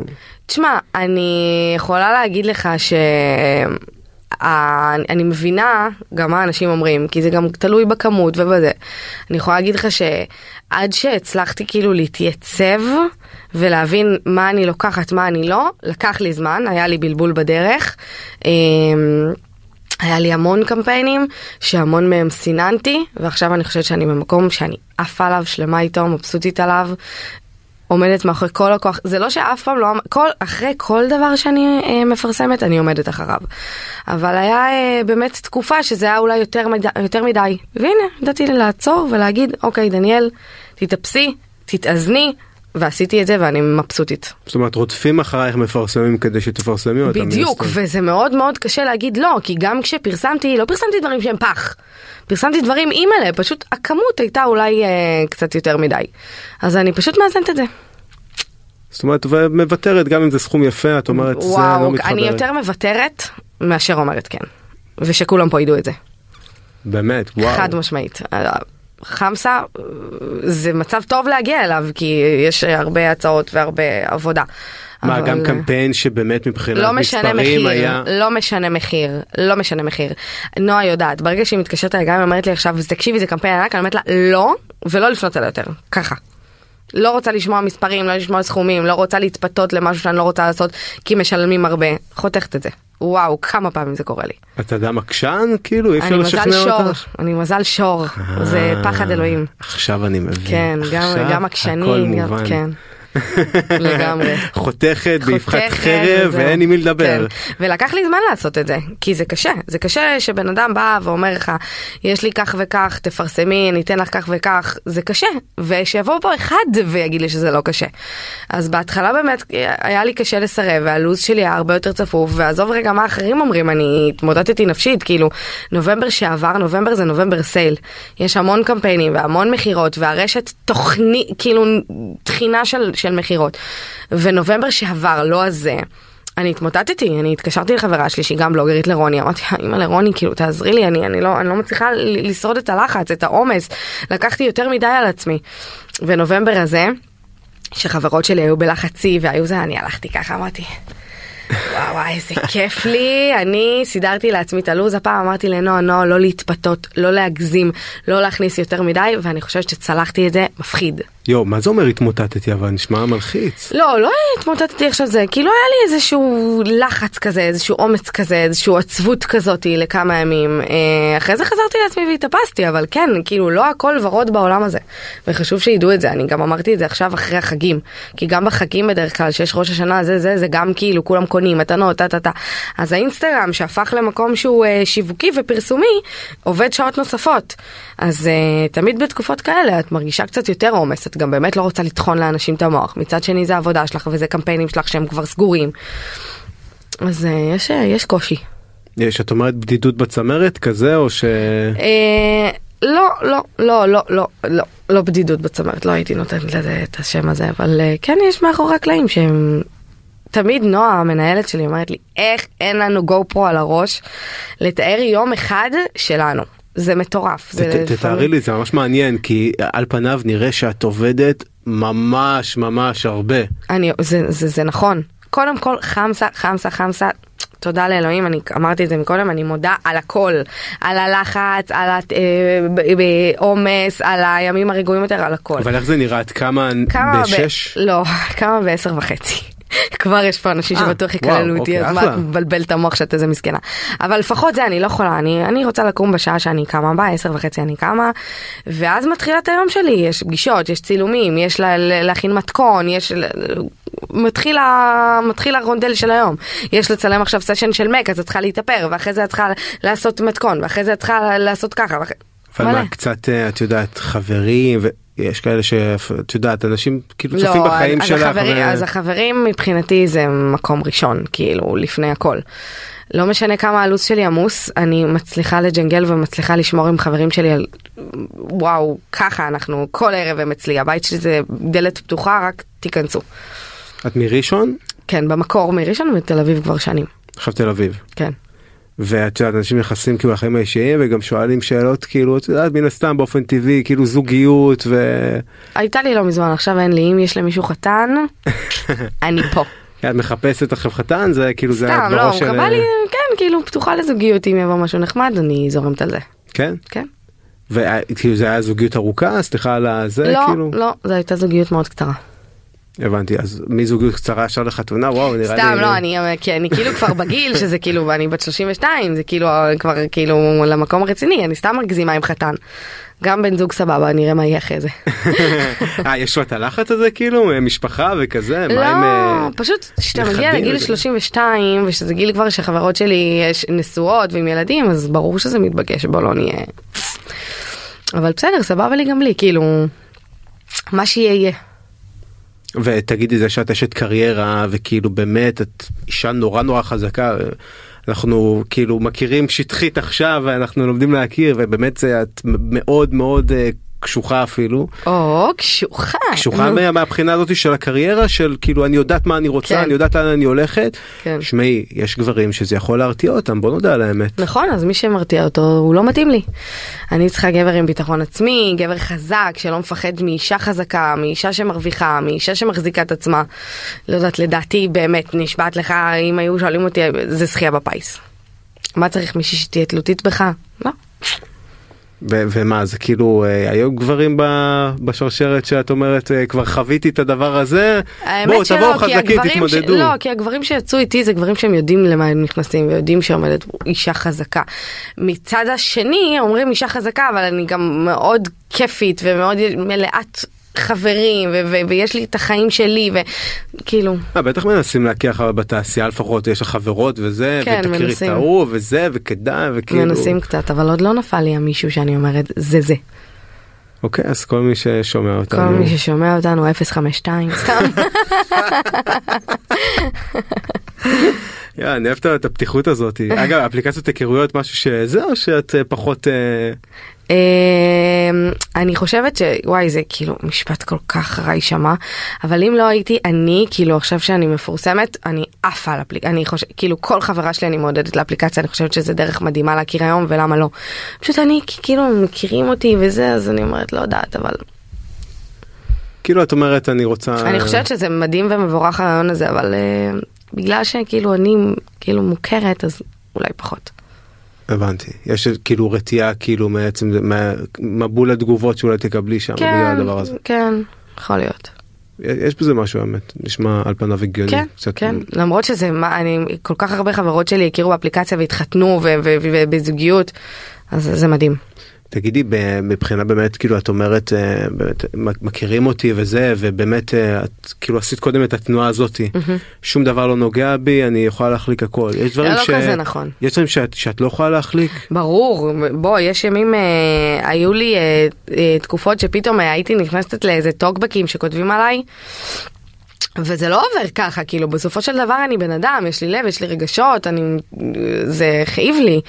תשמע, אני יכולה להגיד לך ש... ה- אני מבינה גם מה אנשים אומרים, כי זה גם תלוי בכמות ובזה. אני יכולה להגיד לך שעד שהצלחתי כאילו להתייצב ולהבין מה אני לוקחת, מה אני לא, לקח לי זמן, היה לי בלבול בדרך. אמ, היה לי המון קמפיינים שהמון מהם סיננתי ועכשיו אני חושבת שאני במקום שאני עפה עליו שלמה איתו מבסוטית עליו עומדת מאחורי כל הכוח. זה לא שאף פעם לא כל אחרי כל דבר שאני אה, מפרסמת אני עומדת אחריו. אבל היה אה, באמת תקופה שזה היה אולי יותר מדי, יותר מדי. והנה ידעתי לעצור ולהגיד אוקיי דניאל תתאפסי תתאזני ועשיתי את זה ואני מבסוטית. זאת אומרת רודפים אחרייך מפרסמים כדי שתפרסמי אותם. בדיוק. וזה מאוד מאוד קשה להגיד לא, כי גם כשפרסמתי, לא פרסמתי דברים שהם פח. פרסמתי דברים אימא'לה, פשוט הכמות הייתה אולי אה, קצת יותר מדי. אז אני פשוט מאזנת את זה. זאת אומרת ומוותרת גם אם זה סכום יפה את אומרת זה לא וואו, מתחבר. אני יותר מוותרת מאשר אומרת כן. ושכולם פה ידעו את זה. באמת וואו. חד משמעית. חמסה זה מצב טוב להגיע אליו, כי יש הרבה הצעות והרבה עבודה. מה אבל- גם קמפיין שבאמת מבחינת לא מספרים מחיר, היה. לא משנה מחיר, לא משנה מחיר. נועה יודעת, ברגע שהיא מתקשרת אליי, גם היא אומרת לי עכשיו, תקשיבי זה קמפיין ענק, אני אומרת לה לא, ולא לפנות אליה יותר, ככה. לא רוצה לשמוע מספרים, לא לשמוע סכומים, לא רוצה להתפתות למשהו שאני לא רוצה לעשות, כי משלמים הרבה. חותכת את זה. וואו, כמה פעמים זה קורה לי. אתה אדם עקשן כאילו אי אפשר אני מזל לשכנע שור, אותך. אני מזל שור, זה אה, פחד אלוהים. עכשיו אני מבין. כן, גם, הכל עקשני, גם, מובן. לגמרי. חותכת באבחת חרב. ואין עם מי לדבר. כן. ולקח לי זמן לעשות את זה, כי זה קשה. זה קשה שבן אדם בא ואומר לך, יש לי כך וכך, תפרסמי, אני אתן לך כך וכך, זה קשה. ושיבוא פה אחד ויגיד לי שזה לא קשה. אז בהתחלה באמת היה לי קשה לסרב, והלו"ז שלי היה הרבה יותר צפוף, ועזוב רגע מה אחרים אומרים, אני התמודדתי נפשית, כאילו, נובמבר שעבר, נובמבר זה נובמבר סייל. יש המון קמפיינים והמון מכירות, והרשת תוכנית, כאילו, תחינה של, של מכירות. ונובמבר שעבר, לא הזה. אני התמוטטתי, אני התקשרתי לחברה שלי שהיא גם בלוגרית לרוני, אמרתי לה, אמא לרוני, כאילו תעזרי לי, אני, אני, לא, אני לא מצליחה לשרוד את הלחץ, את העומס, לקחתי יותר מדי על עצמי. ונובמבר הזה, שחברות שלי היו בלחצי והיו זה, אני הלכתי ככה, אמרתי, וואו וואי איזה כיף לי, אני סידרתי לעצמי את הלו"ז, הפעם אמרתי לנועה, נועה לא להתפתות, לא להגזים, לא להכניס יותר מדי, ואני חושבת שצלחתי את זה מפחיד. יואו מה זה אומר התמוטטתי אבל נשמע מלחיץ. לא, לא התמוטטתי עכשיו זה, כאילו היה לי איזשהו לחץ כזה, איזשהו אומץ כזה, איזשהו עצבות כזאתי לכמה ימים. אה, אחרי זה חזרתי לעצמי והתאפסתי, אבל כן, כאילו לא הכל ורוד בעולם הזה. וחשוב שידעו את זה, אני גם אמרתי את זה עכשיו אחרי החגים. כי גם בחגים בדרך כלל, שיש ראש השנה, זה זה, זה גם כאילו כולם קונים, מתנות, טה טה טה. אז האינסטגרם שהפך למקום שהוא אה, שיווקי ופרסומי, עובד שעות נוספות. אז אה, תמיד בתקופות כאלה את מרגישה קצת יותר עומס, את גם באמת לא רוצה לטחון לאנשים את המוח. מצד שני זה עבודה שלך וזה קמפיינים שלך שהם כבר סגורים. אז אה, יש, אה, יש קושי. יש את אומרת בדידות בצמרת כזה או ש... אה, לא, לא, לא, לא, לא, לא, לא בדידות בצמרת, לא הייתי נותנת לזה את השם הזה, אבל כן יש מאחורי הקלעים שהם... תמיד נועה המנהלת שלי אומרת לי איך אין לנו גו פרו על הראש לתאר יום אחד שלנו זה מטורף. זה ת- ת- לפעמים- תתארי לי זה ממש מעניין כי על פניו נראה שאת עובדת ממש ממש הרבה. אני, זה, זה, זה נכון. קודם כל חמסה, חמסה, חמסה. תודה לאלוהים, אני אמרתי את זה מקודם, אני מודה על הכל. על הלחץ, על העומס, על הימים הרגועים יותר, על הכל. אבל איך זה נראה? את כמה כמה ב- בשש? לא, כמה בעשר וחצי. כבר יש פה אנשים אה, שבטוח יקללו אותי, אוקיי, אז. מה את המוח שאת איזה מסכנה. אבל לפחות זה אני לא יכולה, אני, אני רוצה לקום בשעה שאני קמה בה, עשר וחצי אני קמה, ואז מתחילה את היום שלי, יש פגישות, יש צילומים, יש לה, להכין מתכון, יש... מתחיל, ה... מתחיל הרונדל של היום. יש לצלם עכשיו סשן של מק, אז את צריכה להתאפר, ואחרי זה את צריכה לעשות מתכון, ואחרי זה את צריכה לעשות ככה. ואח... אבל. מה, קצת, אה, את יודעת, חברים, ויש כאלה שאת יודעת, אנשים כאילו צופים לא, בחיים אז שלך. החברים, ו- אז החברים מבחינתי זה מקום ראשון, כאילו, לפני הכל. לא משנה כמה הלו"ז שלי עמוס, אני מצליחה לג'נגל ומצליחה לשמור עם חברים שלי על... וואו, ככה אנחנו, כל ערב הם אצלי, הבית שלי זה דלת פתוחה, רק תיכנסו. את מראשון? כן, במקור מראשון ומתל אביב כבר שנים, עכשיו תל אביב. כן. ואת יודעת, אנשים נכנסים כאילו לחיים האישיים וגם שואלים שאלות כאילו, את יודעת, מן הסתם באופן טבעי, כאילו זוגיות ו... הייתה לי לא מזמן, עכשיו אין לי, אם יש למישהו חתן, אני פה. את מחפשת עכשיו חתן, זה כאילו זה סתם, לא, של... מקווה לי, כן, כאילו, פתוחה לזוגיות, אם יבוא משהו נחמד, אני זורמת על זה. כן? כן. וכאילו זה היה זוגיות ארוכה? סליחה על הזה, לא, כאילו? לא, זו הייתה זוגיות מאוד קצרה. הבנתי, אז מזוגיות קצרה ישר לחתונה, וואו, נראה לי... סתם לא אני כי אני כאילו כבר בגיל שזה כאילו אני בת 32 זה כאילו כבר כאילו למקום הרציני אני סתם מגזימה עם חתן. גם בן זוג סבבה נראה מה יהיה אחרי זה. אה, יש לו את הלחץ הזה כאילו? משפחה וכזה? לא עם... אה, פשוט כשאתה מגיע לגיל וזה? 32 ושזה גיל כבר שחברות שלי יש נשואות ועם ילדים אז ברור שזה מתבקש בוא לא נהיה. אבל בסדר סבבה לי גם לי כאילו מה שיהיה יהיה. ותגידי זה שאת אשת קריירה וכאילו באמת את אישה נורא נורא חזקה. אנחנו כאילו מכירים שטחית עכשיו ואנחנו לומדים להכיר ובאמת זה את מאוד מאוד אה, קשוחה אפילו. או קשוחה. קשוחה. מה- מהבחינה הזאת של הקריירה של כאילו אני יודעת מה אני רוצה כן. אני יודעת לאן אני הולכת. כן. שמעי יש גברים שזה יכול להרתיע אותם בוא נודה על האמת. נכון, אז מי שמרתיע אותו הוא לא מתאים לי. אני צריכה גבר עם ביטחון עצמי, גבר חזק, שלא מפחד מאישה חזקה, מאישה שמרוויחה, מאישה שמחזיקה את עצמה. לא יודעת, לדעתי באמת, נשבעת לך, אם היו שואלים אותי, זה זכייה בפיס. מה צריך מישהי שתהיה תלותית בך? לא. ו- ומה זה כאילו אה, היו גברים ב- בשרשרת שאת אומרת אה, כבר חוויתי את הדבר הזה בואו תבואו חזקים הגברים ש... תתמודדו. לא, כי הגברים שיצאו איתי זה גברים שהם יודעים למה הם נכנסים ויודעים שעומדת אישה חזקה. מצד השני אומרים אישה חזקה אבל אני גם מאוד כיפית ומאוד מלאת חברים ו- ו- ויש לי את החיים שלי וכאילו אה, בטח מנסים להכיר לך בתעשייה לפחות יש לך חברות וזה כן, ותכירי את. ההוא וזה וכדאי וכאילו מנסים קצת אבל עוד לא נפל לי המישהו שאני אומרת זה זה. אוקיי אז כל מי ששומע כל אותנו מי ששומע אותנו 052 סתם. יא, אני אוהב את הפתיחות הזאת אגב אפליקציות היכרויות משהו שזה או שאת אה, פחות אה, אני חושבת שוואי זה כאילו משפט כל כך רע יישמע אבל אם לא הייתי אני כאילו עכשיו שאני מפורסמת אני עפה על אפליקציה אני חושבת כאילו כל חברה שלי אני מעודדת לאפליקציה אני חושבת שזה דרך מדהימה להכיר היום ולמה לא. פשוט אני כאילו מכירים אותי וזה אז אני אומרת לא יודעת אבל כאילו את אומרת אני רוצה אני חושבת שזה מדהים ומבורך הרעיון הזה אבל אה, בגלל שכאילו אני כאילו מוכרת אז אולי פחות. הבנתי יש כאילו רתיעה כאילו מעצם מבול התגובות שאולי תקבלי שם בגלל כן הדבר הזה כן יכול להיות. יש בזה משהו האמת נשמע על פניו הגיוני כן, קצת כן, למרות שזה, מה, אני, כל כך הרבה חברות שלי הכירו באפליקציה והתחתנו ובזוגיות, אז זה מדהים. תגידי מבחינה באמת כאילו את אומרת אה, באמת מכירים אותי וזה ובאמת אה, את כאילו עשית קודם את התנועה הזאתי שום דבר לא נוגע בי אני יכולה להחליק הכל יש דברים לא ש... כזה נכון. יש דברים שאת, שאת לא יכולה להחליק ברור, בוא, יש ימים, אה, היו לי אה, אה, תקופות שפתאום אה, הייתי נכנסת לאיזה טוקבקים שכותבים עליי. וזה לא עובר ככה, כאילו בסופו של דבר אני בן אדם, יש לי לב, יש לי רגשות, אני, זה הכאיב לי,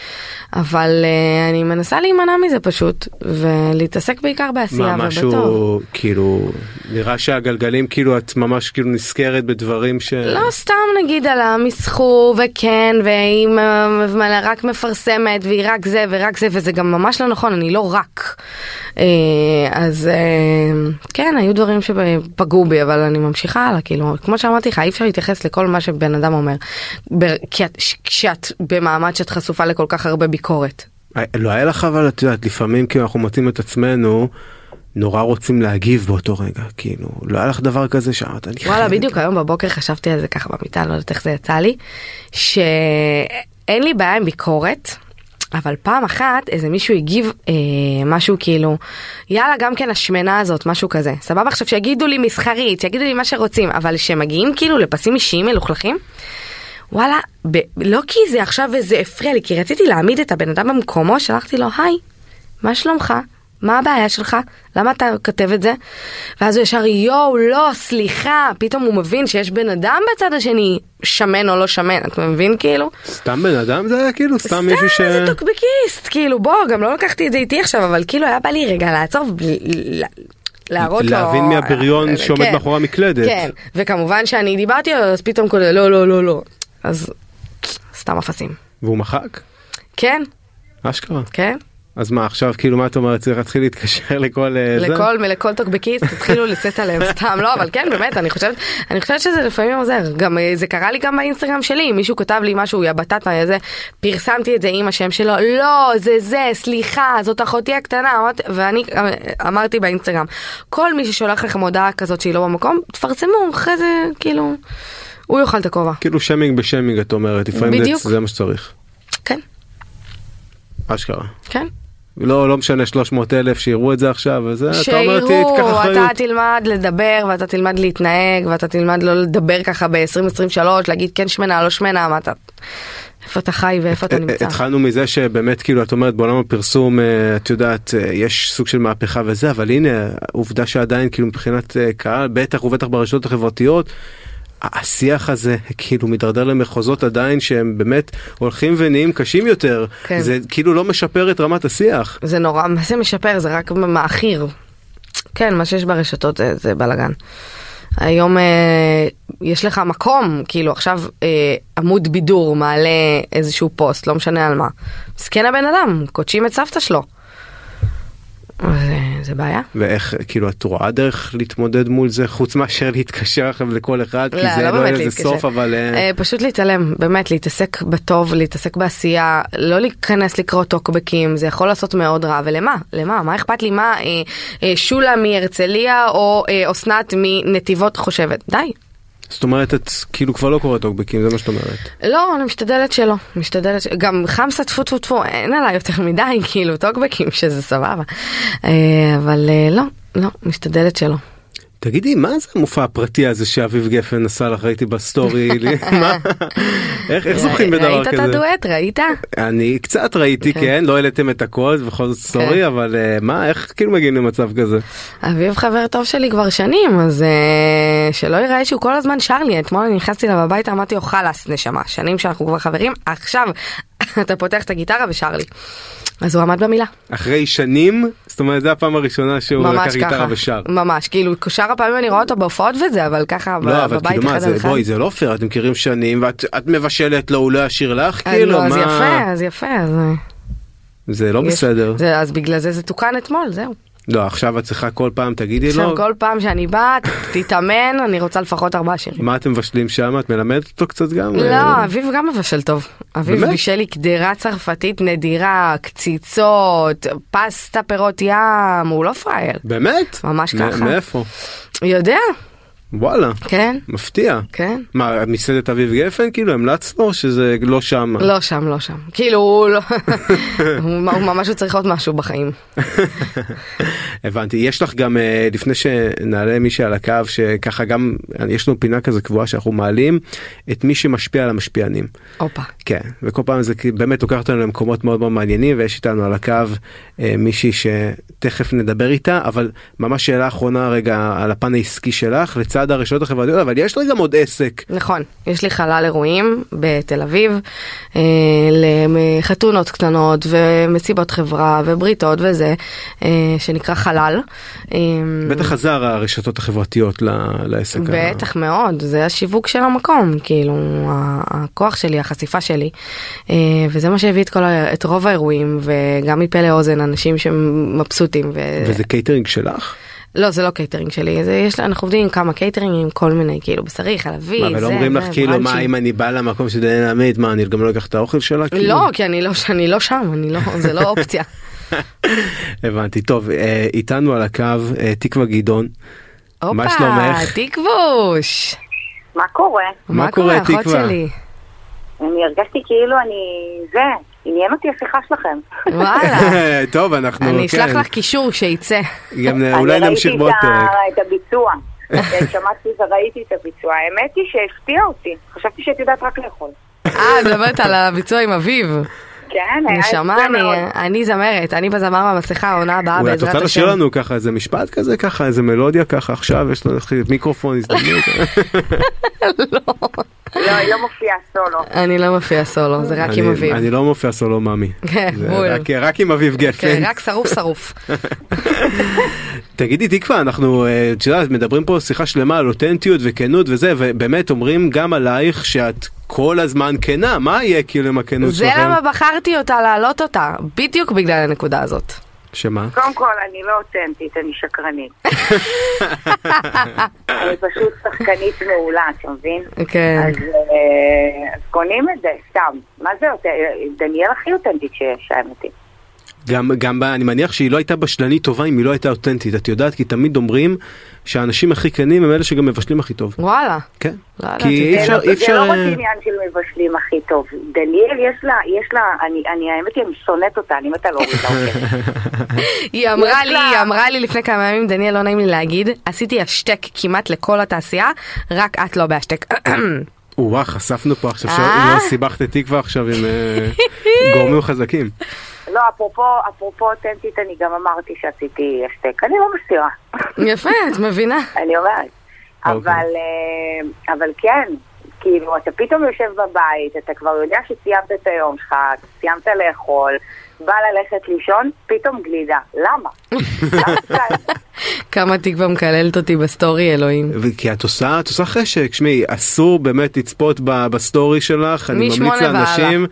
אבל uh, אני מנסה להימנע מזה פשוט, ולהתעסק בעיקר בעשייה מה ובטוב. משהו כאילו נראה שהגלגלים כאילו את ממש כאילו נזכרת בדברים ש... לא סתם נגיד על המסחור וכן והיא רק מפרסמת והיא רק זה ורק זה וזה גם ממש לא נכון אני לא רק. אה, אז אה, כן, היו דברים שפגעו בי, אבל אני ממשיכה הלאה, כאילו, כמו שאמרתי לך, אי אפשר להתייחס לכל מה שבן אדם אומר, כשאת במעמד שאת חשופה לכל כך הרבה ביקורת. לא היה לך אבל את יודעת לפעמים כאילו אנחנו מוצאים את עצמנו נורא רוצים להגיב באותו רגע כאילו לא היה לך דבר כזה שאמרת אני וואלה, חייבת." בדיוק היום בבוקר חשבתי על זה ככה במיטה, לא יודעת איך זה יצא לי, שאין לי בעיה עם ביקורת. אבל פעם אחת איזה מישהו הגיב אה, משהו כאילו יאללה גם כן השמנה הזאת משהו כזה סבבה עכשיו שיגידו לי מסחרית שיגידו לי מה שרוצים אבל שמגיעים כאילו לפסים אישיים מלוכלכים. וואלה ב- לא כי זה עכשיו איזה הפריע לי כי רציתי להעמיד את הבן אדם במקומו שלחתי לו היי מה שלומך מה הבעיה שלך למה אתה כותב את זה ואז הוא ישר יואו לא סליחה פתאום הוא מבין שיש בן אדם בצד השני שמן או לא שמן אתה מבין כאילו. סתם בן אדם זה היה כאילו סתם מישהו ש... סתם איזה טוקבקיסט כאילו בוא גם לא לקחתי את זה איתי עכשיו אבל כאילו היה בא לי רגע לעצור להראות לו להבין מי הבריון אה, שעומד כן, מאחורי המקלדת. כן וכמובן שאני דיברתי אז פתאום כזה לא לא לא לא אז סתם אפסים והוא מחק? כן אשכרה. כן אז מה עכשיו כאילו מה את אומרת צריך להתחיל להתקשר לכל אה, זה? לכל לכל טוקבקיסט תתחילו לצאת עליהם סתם לא אבל כן באמת אני חושבת אני חושבת שזה לפעמים עוזר גם אה, זה קרה לי גם באינסטגרם שלי מישהו כתב לי משהו יא בטטה איזה פרסמתי את זה עם השם שלו לא זה זה סליחה זאת אחותי הקטנה ואני אה, אמרתי באינסטגרם כל מי ששולח לכם הודעה כזאת שהיא לא במקום תפרסמו אחרי זה כאילו הוא יאכל את הכובע כאילו שיימינג בשיימינג את אומרת לפעמים זה מה שצריך. כן אשכרה. כן לא לא משנה 300 אלף שיראו את זה עכשיו וזה אתה אומר "ת- תיקח שיראו, אחריות. אתה תלמד לדבר ואתה תלמד להתנהג ואתה תלמד לא לדבר ככה ב-2023, להגיד כן שמנה, לא שמנה, מה אתה... איפה אתה חי ואיפה אתה נמצא. התחלנו מזה שבאמת כאילו את אומרת בעולם הפרסום אה, את יודעת אה, יש סוג של מהפכה וזה אבל הנה עובדה שעדיין כאילו מבחינת אה, קהל בטח ובטח ברשתות החברתיות. השיח הזה כאילו מידרדר למחוזות עדיין שהם באמת הולכים ונהיים קשים יותר כן. זה כאילו לא משפר את רמת השיח. זה נורא, מה זה משפר? זה רק מעכיר. כן, מה שיש ברשתות זה, זה בלאגן. היום אה, יש לך מקום, כאילו עכשיו אה, עמוד בידור מעלה איזשהו פוסט, לא משנה על מה. מסכן הבן אדם, קודשים את סבתא שלו. זה, בעיה. ואיך כאילו את רואה דרך להתמודד מול זה חוץ מאשר להתקשר עכשיו לכל אחד כי זה לא באמת אין לזה להתקשר. סוף אבל אה, אה, פשוט להתעלם, באמת, להתעסק בטוב, להתעסק בעשייה, לא להיכנס לקרוא טוקבקים, זה יכול לעשות מאוד רע, ולמה? למה? מה אכפת לי מה אה, אה, שולה מהרצליה או אה, אסנת מנתיבות חושבת? די. זאת אומרת את כאילו כבר לא קוראת טוקבקים זה מה שאת אומרת. לא, אני משתדלת שלא, משתדלת, ש... גם חמסה טפו טפו טפו, אין עליי יותר מדי, כאילו, טוקבקים, שזה סבבה. אה, אבל אה, לא, לא, משתדלת שלא. תגידי מה זה המופע הפרטי הזה שאביב גפן עשה לך ראיתי ב story מה איך זוכים בדבר ראית את כזה הדואט? ראית? אני קצת ראיתי כן. כן לא העליתם את הכל בכל זאת story אבל אה, מה איך כאילו מגיעים למצב כזה אביב חבר טוב שלי כבר שנים, אז uh, שלא ייראה שהוא כל הזמן שר לי. אתמול אני נכנסתי אליו הביתה, אמרתי לו חלאס נשמה, שנים שאנחנו כבר חברים, עכשיו אתה פותח את הגיטרה ושר לי. אז הוא עמד במילה, אחרי שנים זאת אומרת זה הפעם הראשונה שהוא לקח ממש גיטרה ככה, ושר. ממש, כאילו שאר הפעמים אני רואה אותו בהופעות וזה, אבל ככה ב- לא אבל בבית כאילו אחד זה על אחד. בואי זה לא פייר אתם מכירים שנים ואת את מבשלת לו הוא לא ישיר לך אז כאילו לא, אז מה יפה, אז יפה, אז... אה, זה לא יש- בסדר זה, אז בגלל זה זה תוקן אתמול, זהו. לא עכשיו את צריכה כל פעם תגידי לו עכשיו כל פעם שאני באה, תתאמן, אני רוצה לפחות ארבעה שירים. מה אתם מבשלים שם את מלמדת אותו קצת גם לא, אביב גם מבשל טוב. אביב? בישל לי קדרה צרפתית נדירה, קציצות, פסטה פירות ים, הוא לא פראייר. באמת ממש ככה. מאיפה יודע, וואלה כן, מפתיע כן. מה מסעדת אביב גפן כאילו המלצת לו שזה לא שם לא שם, לא שם. כאילו, הוא לא... הוא הוא ממש צריך עוד משהו בחיים. הבנתי יש לך גם אה, לפני שנעלה מישהי על הקו שככה גם יש לנו פינה כזה קבועה שאנחנו מעלים את מי שמשפיע על המשפיענים. הופה. כן וכל פעם זה באמת לוקח אותנו למקומות מאוד מאוד מעניינים ויש איתנו על הקו אה, מישהי שתכף נדבר איתה אבל ממש שאלה אחרונה רגע על הפן העסקי שלך לצד בצד הרשתות החברתיות, אבל יש לה גם עוד עסק. נכון, יש לי חלל אירועים בתל אביב, אה, לחתונות קטנות ומסיבות חברה ובריתות וזה, אה, שנקרא חלל. אה, בטח עזר הרשתות החברתיות ל- לעסק. ה- בטח מאוד, זה השיווק של המקום, כאילו, ה- הכוח שלי, החשיפה שלי, אה, וזה מה שהביא את, כל ה- את רוב האירועים, וגם מפה לאוזן, אנשים שמבסוטים. ו... וזה קייטרינג שלך? לא, זה לא קייטרינג שלי, זה, יש, אנחנו עובדים עם כמה קייטרינגים, כל מיני, כאילו, בשרי, חלבי, מה, זה, ולא אומרים לך זה, כאילו מה. אם אני בא למקום של דניאל עמית, מה אני גם לא אקח את האוכל שלה? כאילו? לא, כי אני לא, אני לא שם, אני לא, זה לא אופציה. הבנתי, טוב, אה, איתנו על הקו אה, תקווה גדעון. מה הופה, שלומך? תקבוש. מה קורה? מה קורה, תקווה? שלי? אני הרגשתי כאילו אני... זה, עניין אותי השיחה שלכם. וואלה. טוב, אנחנו, אני אשלח כן, לך קישור שיצא. גם אה, אולי אני נמשיך ראיתי בעוד את ה- פרק. את הביצוע. שמעתי וראיתי את הביצוע. האמת היא שהפתיע אותי. חשבתי שאת יודעת רק לאכול. אה, את מדברת על הביצוע עם אביב. כן, היה נשמה, יפה אני- מאוד. אני זמרת, אני בזמר במסכה, העונה הבאה אולי את בעזרת רוצה לשיר השם. לנו ככה איזה משפט כזה ככה איזה מלודיה ככה עכשיו יש לנו מיקרופון הזדמנות לא, היא לא מופיעה סולו. אני לא מופיעה סולו, זה רק עם אני- אביב. אני לא מופיע סולו מאמי. כן, זה בול. רק- עם אביב כן, גפן. רק שרוף שרוף. תגידי תקווה אנחנו אה, את יודעת מדברים פה שיחה שלמה על אותנטיות וכנות וזה ובאמת אומרים גם עלייך שאת כל הזמן כנה מה יהיה כאילו עם הכנות זה שלכם? למה בחרתי אותה להעלות אותה, בדיוק בגלל הנקודה הזאת. שמה? קודם כל, אני לא אותנטית, אני שקרנית. אני פשוט שחקנית מעולה, אתה מבין? כן. אז אה, אז קונים את זה, סתם. מה זה אותנטית? דניאל הכי אותנטית שיש, האמת היא. גם גם ב- אני מניח שהיא לא הייתה בשלנית טובה אם היא לא הייתה אותנטית את יודעת כי תמיד אומרים שהאנשים הכי כנים הם אלה שגם מבשלים הכי טוב. וואלה. כן. לא כי ידעתי. אי אפשר זה אי לא- אפשר זה לא רק אה, עניין של מבשלים הכי טוב. דניאל, יש לה, יש לה, אני, אני האמת היא, אני שונאת אותה, אני מתה להוריד אותה. אוקיי. היא אמרה לי, היא אמרה לי לפני כמה ימים, דניאל, לא נעים לי להגיד, עשיתי השטק כמעט לכל התעשייה, רק את לא בהשטק. וואה חשפנו פה עכשיו אה? שלא סיבכת תקווה עכשיו עם אה, גורמים חזקים. לא, אפרופו, אפרופו אותנטית, אני גם אמרתי שעשיתי השתק. אני לא מסתירה, יפה, את מבינה. אני אומרת. אוקיי. אבל, אה, אבל כן, כאילו, אתה פתאום יושב בבית, אתה כבר יודע שסיימת את היום שלך, סיימת לאכול, בא ללכת לישון, פתאום גלידה. למה? כמה תקווה מקללת אותי בסטורי, אלוהים. כי את עושה את עושה חשק שמעי אסור באמת לצפות בסטורי שלך אני ממליץ משמונה לאנשים ב-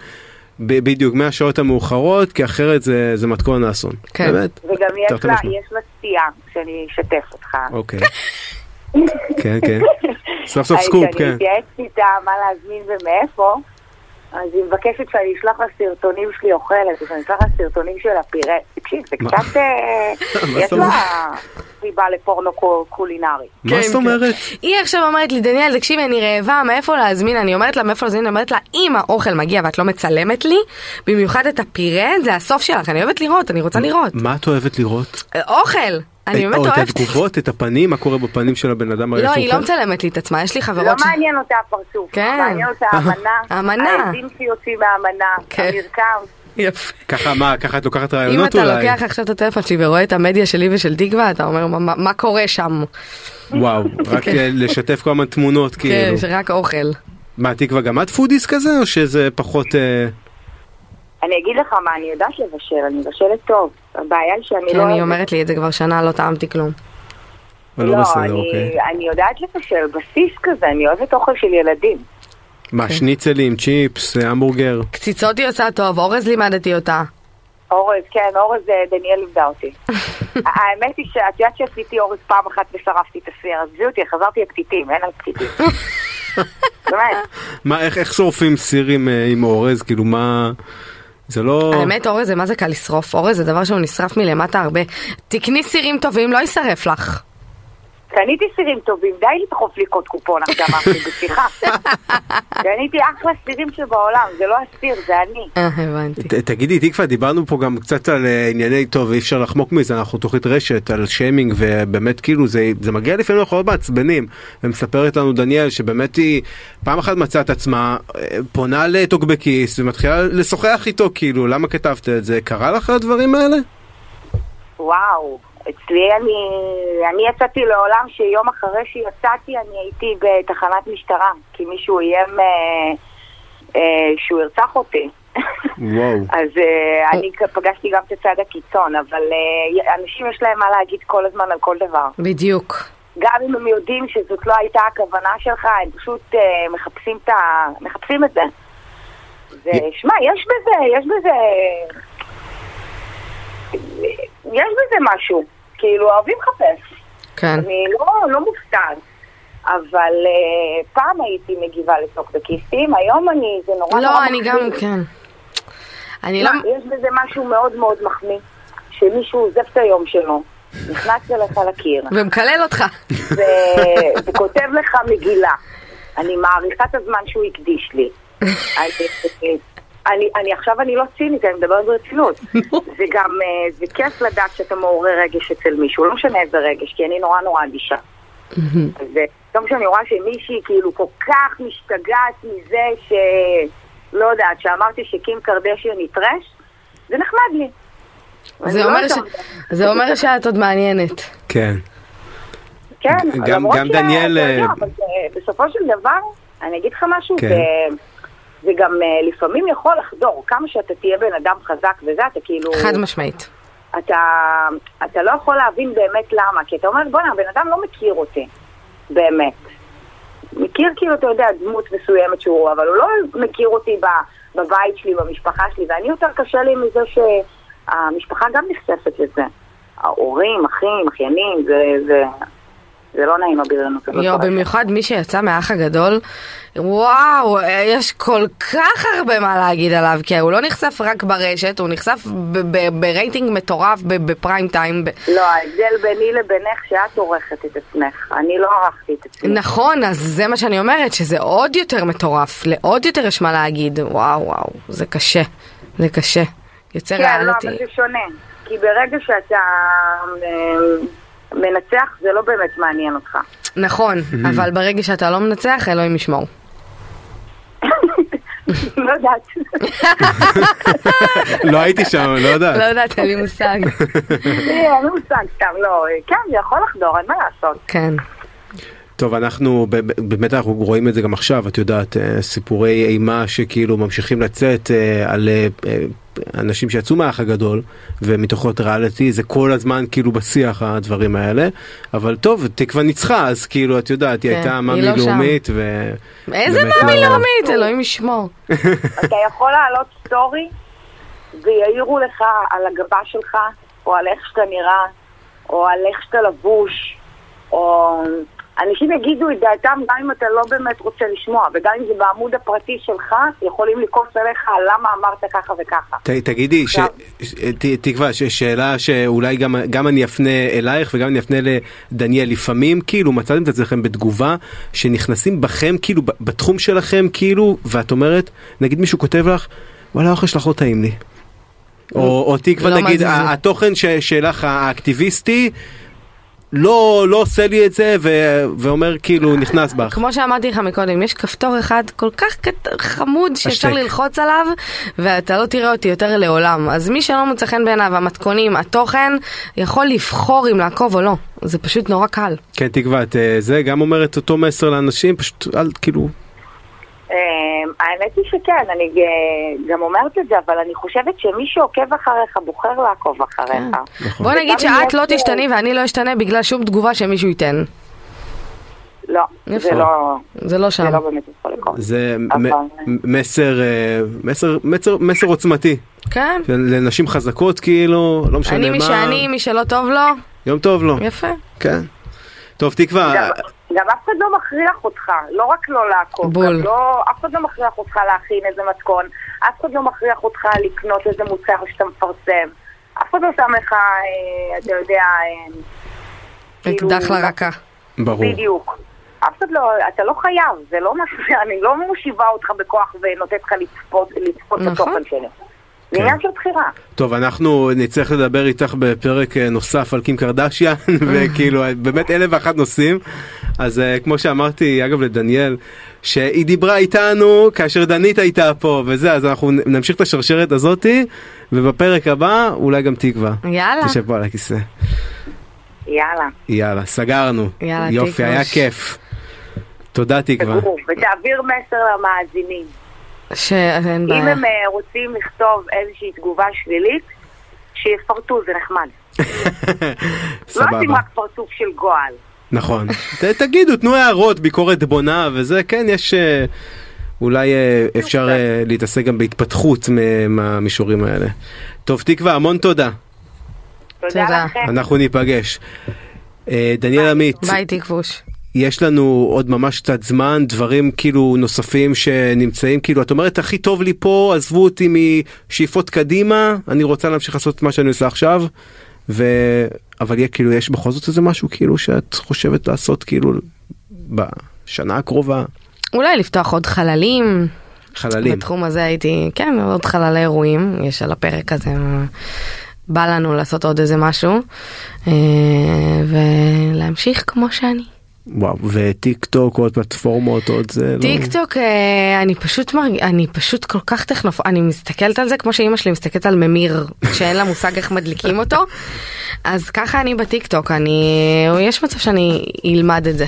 בדיוק מהשעות המאוחרות כי אחרת זה זה מתכון האסון. כן. באמת. וגם יש לה. יש לה סטייה, שאני אשתף אותך. אוקיי. כן כן. סוף סוף סקופ כן. מתייעצת איתה מה להזמין ומאיפה, אז היא מבקשת שאני אשלח לה סרטונים שלי אוכלת, אז אני אשלח לה סרטונים של הפירה. תקשיב, זה? קצת... אה, יש? לה סיבה לפורנו קו- קולינרי. מה כן, זאת כן. אומרת? היא עכשיו אומרת לי, דניאל, תקשיבי, אני רעבה, מאיפה להזמין? אני אומרת לה, מאיפה להזמין? אני אומרת לה, אם האוכל מגיע ואת לא מצלמת לי, במיוחד את הפירה, זה הסוף שלך, אני אוהבת לראות, אני רוצה לראות. מה את אוהבת לראות? אוכל! אני את- באמת או את אוהבת. התגובות את הפנים מה קורה בפנים של הבן אדם הרי לא, היא לא? מצלמת לי את עצמה, יש לי לא חברות ש... מעניין אותה הפרצוף, כן. מעניין אותה האמנה, המנה. האדים שיוצאים מהמנה, כן. המרקם. יפה. ככה מה ככה את לוקחת אם רעיונות אתה אולי? לוקח עכשיו את הטלפון שלי ורואה את המדיה שלי ושל תקווה, אתה אומר, "מה- קורה שם? וואו רק כן. אה, לשתף כל הזמן תמונות כן, כאילו. שרק אוכל. מה תקווה גם את foodies כזה או שזה פחות אה, אני אגיד לך מה, אני יודעת לבשל, אני מבשלת טוב. הבעיה היא שאני כן, לא... היא אוהבת- אומרת לי את זה כבר שנה, לא טעמתי כלום. לא בסדר אני- אוקיי. אני יודעת לבשל, בסיס כזה, אני אוהבת אוכל של ילדים. מה כן. שניצלים צ'יפס המבורגר. קציצות היא עושה טוב, אורז לימדתי אותה. אורז, כן, אורז אה, דניאל לימדה אותי. האמת היא שאת יודעת שעשיתי אורז פעם אחת ושרפתי את הסיר, עזבי אותי, חזרתי לפתיתים, אין על פתיתים. באמת. מה איך איך שורפים סיר עם אה, עם אורז כאילו מה זה לא האמת, אורז זה מה זה קל לשרוף. אורז זה דבר שהוא נשרף מלמטה הרבה. תקני סירים טובים, לא יישרף לך. קניתי סירים טובים, די לדחוף לי קוד קופון עכשיו, אנחנו בשיחה. קניתי אחלה סירים שבעולם, זה לא הסיר, זה אני. אה, הבנתי. תגידי תקווה דיברנו פה גם קצת על אה, ענייני טוב אי אפשר לחמוק מזה אנחנו תוכנית רשת על שיימינג ובאמת כאילו זה זה מגיע לפעמים אנחנו מאוד מעצבנים ומספרת לנו דניאל שבאמת היא פעם אחת מצאה את עצמה אה, פונה לטוקבקיסט ומתחילה לשוחח איתו כאילו למה כתבת את זה קרה לך הדברים האלה? וואו, אצלי אני, אני יצאתי לעולם שיום אחרי שיצאתי אני הייתי בתחנת משטרה, כי מישהו איים אה, אה, שהוא ירצח אותי. וואו. אז אה, אני פגשתי גם את הצד הקיצון, אבל אה, אנשים יש להם מה להגיד כל הזמן על כל דבר. בדיוק. גם אם הם יודעים שזאת לא הייתה הכוונה שלך, הם פשוט אה, מחפשים, את ה... מחפשים את זה. ושמע, יש בזה, יש בזה... יש בזה משהו. כאילו, אוהבים לחפש. כן. אני לא, לא מופתעת. אבל uh, פעם הייתי מגיבה לטוקבקיסטים, היום אני, זה נורא לא, נורא אני גם, כן. אני לא... לא... יש בזה משהו מאוד מאוד מחמיא, שמישהו עוזב את היום שלו, נכנס אליך לקיר, ומקלל אותך. ו- וכותב לך מגילה. אני מעריכה את הזמן שהוא הקדיש לי. אני, אני, אני עכשיו אני לא צינית, אני מדברת ברצינות. זה גם, אה, זה כיף לדעת שאתה מעורר רגש אצל מישהו, לא משנה איזה רגש, כי אני נורא נורא אדישה. ופתאום כשאני רואה שמישהי כאילו כל כך משתגעת מזה ש... לא יודעת, שאמרתי שקים קרדשיון היא טרש, זה נחמד לי. זה לא אומר ש- זה אומר שאת עוד מעניינת. כן. כן, גם- גם דניאל, אה, זה- בסופו של דבר, אני אגיד לך משהו, כן. זה- גם אה, לפעמים יכול לחזור, כמה שאתה תהיה בן אדם חזק וזה, אתה כאילו... חד משמעית. אתה, אתה לא יכול להבין באמת למה, כי אתה אומר, בואנה, הבן אדם לא מכיר אותי, באמת. מכיר כאילו, אתה יודע, דמות מסוימת שהוא, אבל הוא לא מכיר אותי ב- בבית שלי, במשפחה שלי, ואני יותר קשה לי מזה שהמשפחה גם נחשפת לזה. ההורים, אחים, אחיינים, זה, זה, זה לא נעים הבריונות הזאת. יואו, במיוחד מי שיצא מהאח הגדול, וואו, יש כל כך הרבה מה להגיד עליו, כי הוא לא נחשף רק ברשת, הוא נחשף ברייטינג מטורף, בפריים טיים. לא, ההבדל ביני לבינך שאת עורכת את עצמך, אני לא ערכתי את עצמי. נכון, אז זה מה שאני אומרת, שזה עוד יותר מטורף, לעוד יותר יש מה להגיד. וואו, וואו, זה קשה, זה קשה. יוצא כן, לא, ריאליטי. אבל זה שונה. כי ברגע שאתה אה, מנצח, זה לא באמת מעניין אותך. נכון, אבל ברגע שאתה לא מנצח, אלוהים ישמור. לא יודעת. לא הייתי שם, לא יודעת. לא יודעת, אין לי מושג. אין לי מושג סתם, לא. כן, זה יכול לחדור, אין מה לעשות. כן. טוב, אנחנו באמת אנחנו רואים את זה גם עכשיו, את יודעת, אה, סיפורי אימה שכאילו ממשיכים לצאת אה, על אה, אנשים שיצאו מהאח הגדול ומתוכות ריאליטי, זה כל הזמן כאילו בשיח הדברים האלה, אבל טוב, תקווה ניצחה, אז כאילו, את יודעת, היא כן, הייתה מאמי לא שם. לאומית, ו... איזה מאמי לא- לאומית, אלוהים ישמור. אתה יכול להעלות סטורי ויעירו לך על הגבה שלך, או על איך שאתה נראה, או על איך שאתה לבוש, או... אנשים יגידו את דעתם גם אם אתה לא באמת רוצה לשמוע, וגם אם זה בעמוד הפרטי שלך, יכולים לכעוס עליך על למה אמרת ככה וככה. ת, תגידי, ש, ת, תקווה, ש, שאלה שאולי גם, גם אני אפנה אלייך וגם אני אפנה לדניאל, לפעמים כאילו מצאתם את עצמכם בתגובה שנכנסים בכם כאילו בתחום שלכם כאילו ואת אומרת, נגיד מישהו כותב לך, וואלה האוכל שלך לא טעים לי. או, או תקווה לא נגיד, התוכן ש, שלך האקטיביסטי לא, לא עושה לי את זה ו, ואומר כאילו נכנס בך. כמו שאמרתי לך מקודם, יש כפתור אחד כל כך קט... חמוד שאפשר השתק. ללחוץ עליו ואתה לא תראה אותי יותר לעולם. אז מי שלא מוצא חן בעיניו, המתכונים, התוכן, יכול לבחור אם לעקוב או לא. זה פשוט נורא קל. כן תקווה, את אה, זה גם אומרת אותו מסר לאנשים, פשוט אל כאילו, האמת היא שכן, אני גם אומרת את זה, אבל אני חושבת שמי שעוקב אחריך בוחר לעקוב אחריך. נכון. בוא נגיד שאת לא תשתני ואני לא אשתנה בגלל שום תגובה שמישהו ייתן. לא. זה לא, זה לא זה שם. לא באמת יכול לקרות. זה מסר, אה, מסר, מסר, מסר עוצמתי, כן. לנשים חזקות כאילו, לא משנה אני מה, מי שאני, מי שלא טוב לו, יום טוב לו, יפה. כן. טוב תקווה, גם, אף אחד לא מכריח אותך, לא רק לא לעקוב, בול. גם לא, אף אחד לא מכריח אותך להכין איזה מתכון, אף אחד לא מכריח אותך לקנות איזה מוצר שאתה מפרסם, אף אחד לא שם לך, אה, אתה יודע, אה, כאילו, אקדח לרקה. ברור, בדיוק. אף אחד לא, אתה לא חייב, זה לא משהו שאני לא מושיבה אותך בכוח ונותנת לך לצפות, לצפות נכון. בתוכן שלי. זה כן. עניין של בחירה. טוב אנחנו נצטרך לדבר איתך בפרק אה, נוסף על קים קרדשיאן וכאילו אה, באמת אלף ואחת נושאים אז אה, כמו שאמרתי אגב לדניאל שהיא דיברה איתנו כאשר דנית הייתה פה וזה אז אנחנו נמשיך את השרשרת הזאתי ובפרק הבא אולי גם תקווה יאללה. תשב פה על הכיסא. יאללה. יאללה, סגרנו. יאללה, יופי, תקווה. היה כיף. תודה תקווה. ותעביר מסר למאזינים. שאין אם בעיה. הם אה, רוצים לכתוב איזושהי תגובה שלילית, שיפרטו, זה נחמד. לא עושים סבבה. רק פרצוף של גועל. נכון. תגידו, תנו הערות, ביקורת בונה וזה, כן, יש... אה, אולי אה, אפשר להתעסק גם בהתפתחות מ- מהמישורים האלה. טוב, תקווה, המון תודה. תודה. לכם. אנחנו ניפגש. דניאל עמית, ביי תקווש. יש לנו עוד ממש קצת זמן, דברים כאילו נוספים שנמצאים, כאילו את אומרת הכי טוב לי פה, עזבו אותי משאיפות קדימה, אני רוצה להמשיך לעשות את מה שאני עושה עכשיו, ו... אבל יהיה כאילו יש בכל זאת איזה משהו כאילו שאת חושבת לעשות כאילו בשנה הקרובה, אולי לפתוח עוד חללים. חללים. בתחום הזה הייתי, כן, עוד חללי אירועים, יש על הפרק הזה, בא לנו לעשות עוד איזה משהו, אה, ולהמשיך כמו שאני. וואו, וטיק טוק עוד פלטפורמות עוד זה, טיק לא... טוק, אה, אני פשוט מרג... אני פשוט כל כך טכנופ... אני מסתכלת על זה כמו שאימא שלי מסתכלת על ממיר, שאין לה מושג איך מדליקים אותו, אז ככה אני בטיק טוק, אני... יש מצב שאני אלמד את זה.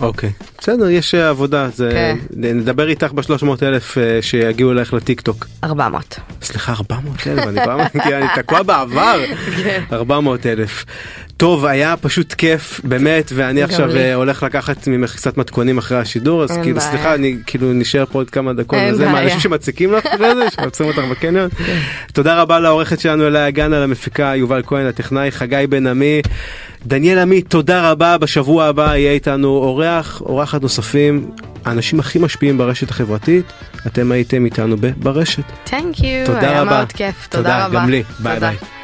אוקיי, בסדר, יש אה, עבודה, זה... כן. נדבר איתך ב-300 אלף אה, שיגיעו אלייך לטיק טוק. 400. 400. סליחה 400 אלף אני פעם כי אני תקוע בעבר כן. 400 אלף. טוב היה פשוט כיף באמת ואני עכשיו לי. אה, הולך לקחת ממך קצת מתכונים אחרי השידור אז כאילו בעיה. סליחה אני כאילו נשאר פה עוד כמה דקות וזה מה. אנשים שמציקים לך אחרי זה שעוצרים אותך בקניון. כן. תודה רבה לעורכת שלנו אליה גן על המפיקה יובל כהן הטכנאי חגי בן עמי. דניאל עמית תודה רבה בשבוע הבא יהיה איתנו אורח אורחת נוספים האנשים הכי משפיעים ברשת החברתית אתם הייתם איתנו ברשת. תודה היה רבה. מאוד כיף, תודה רבה. גם לי. ביי תודה. ביי.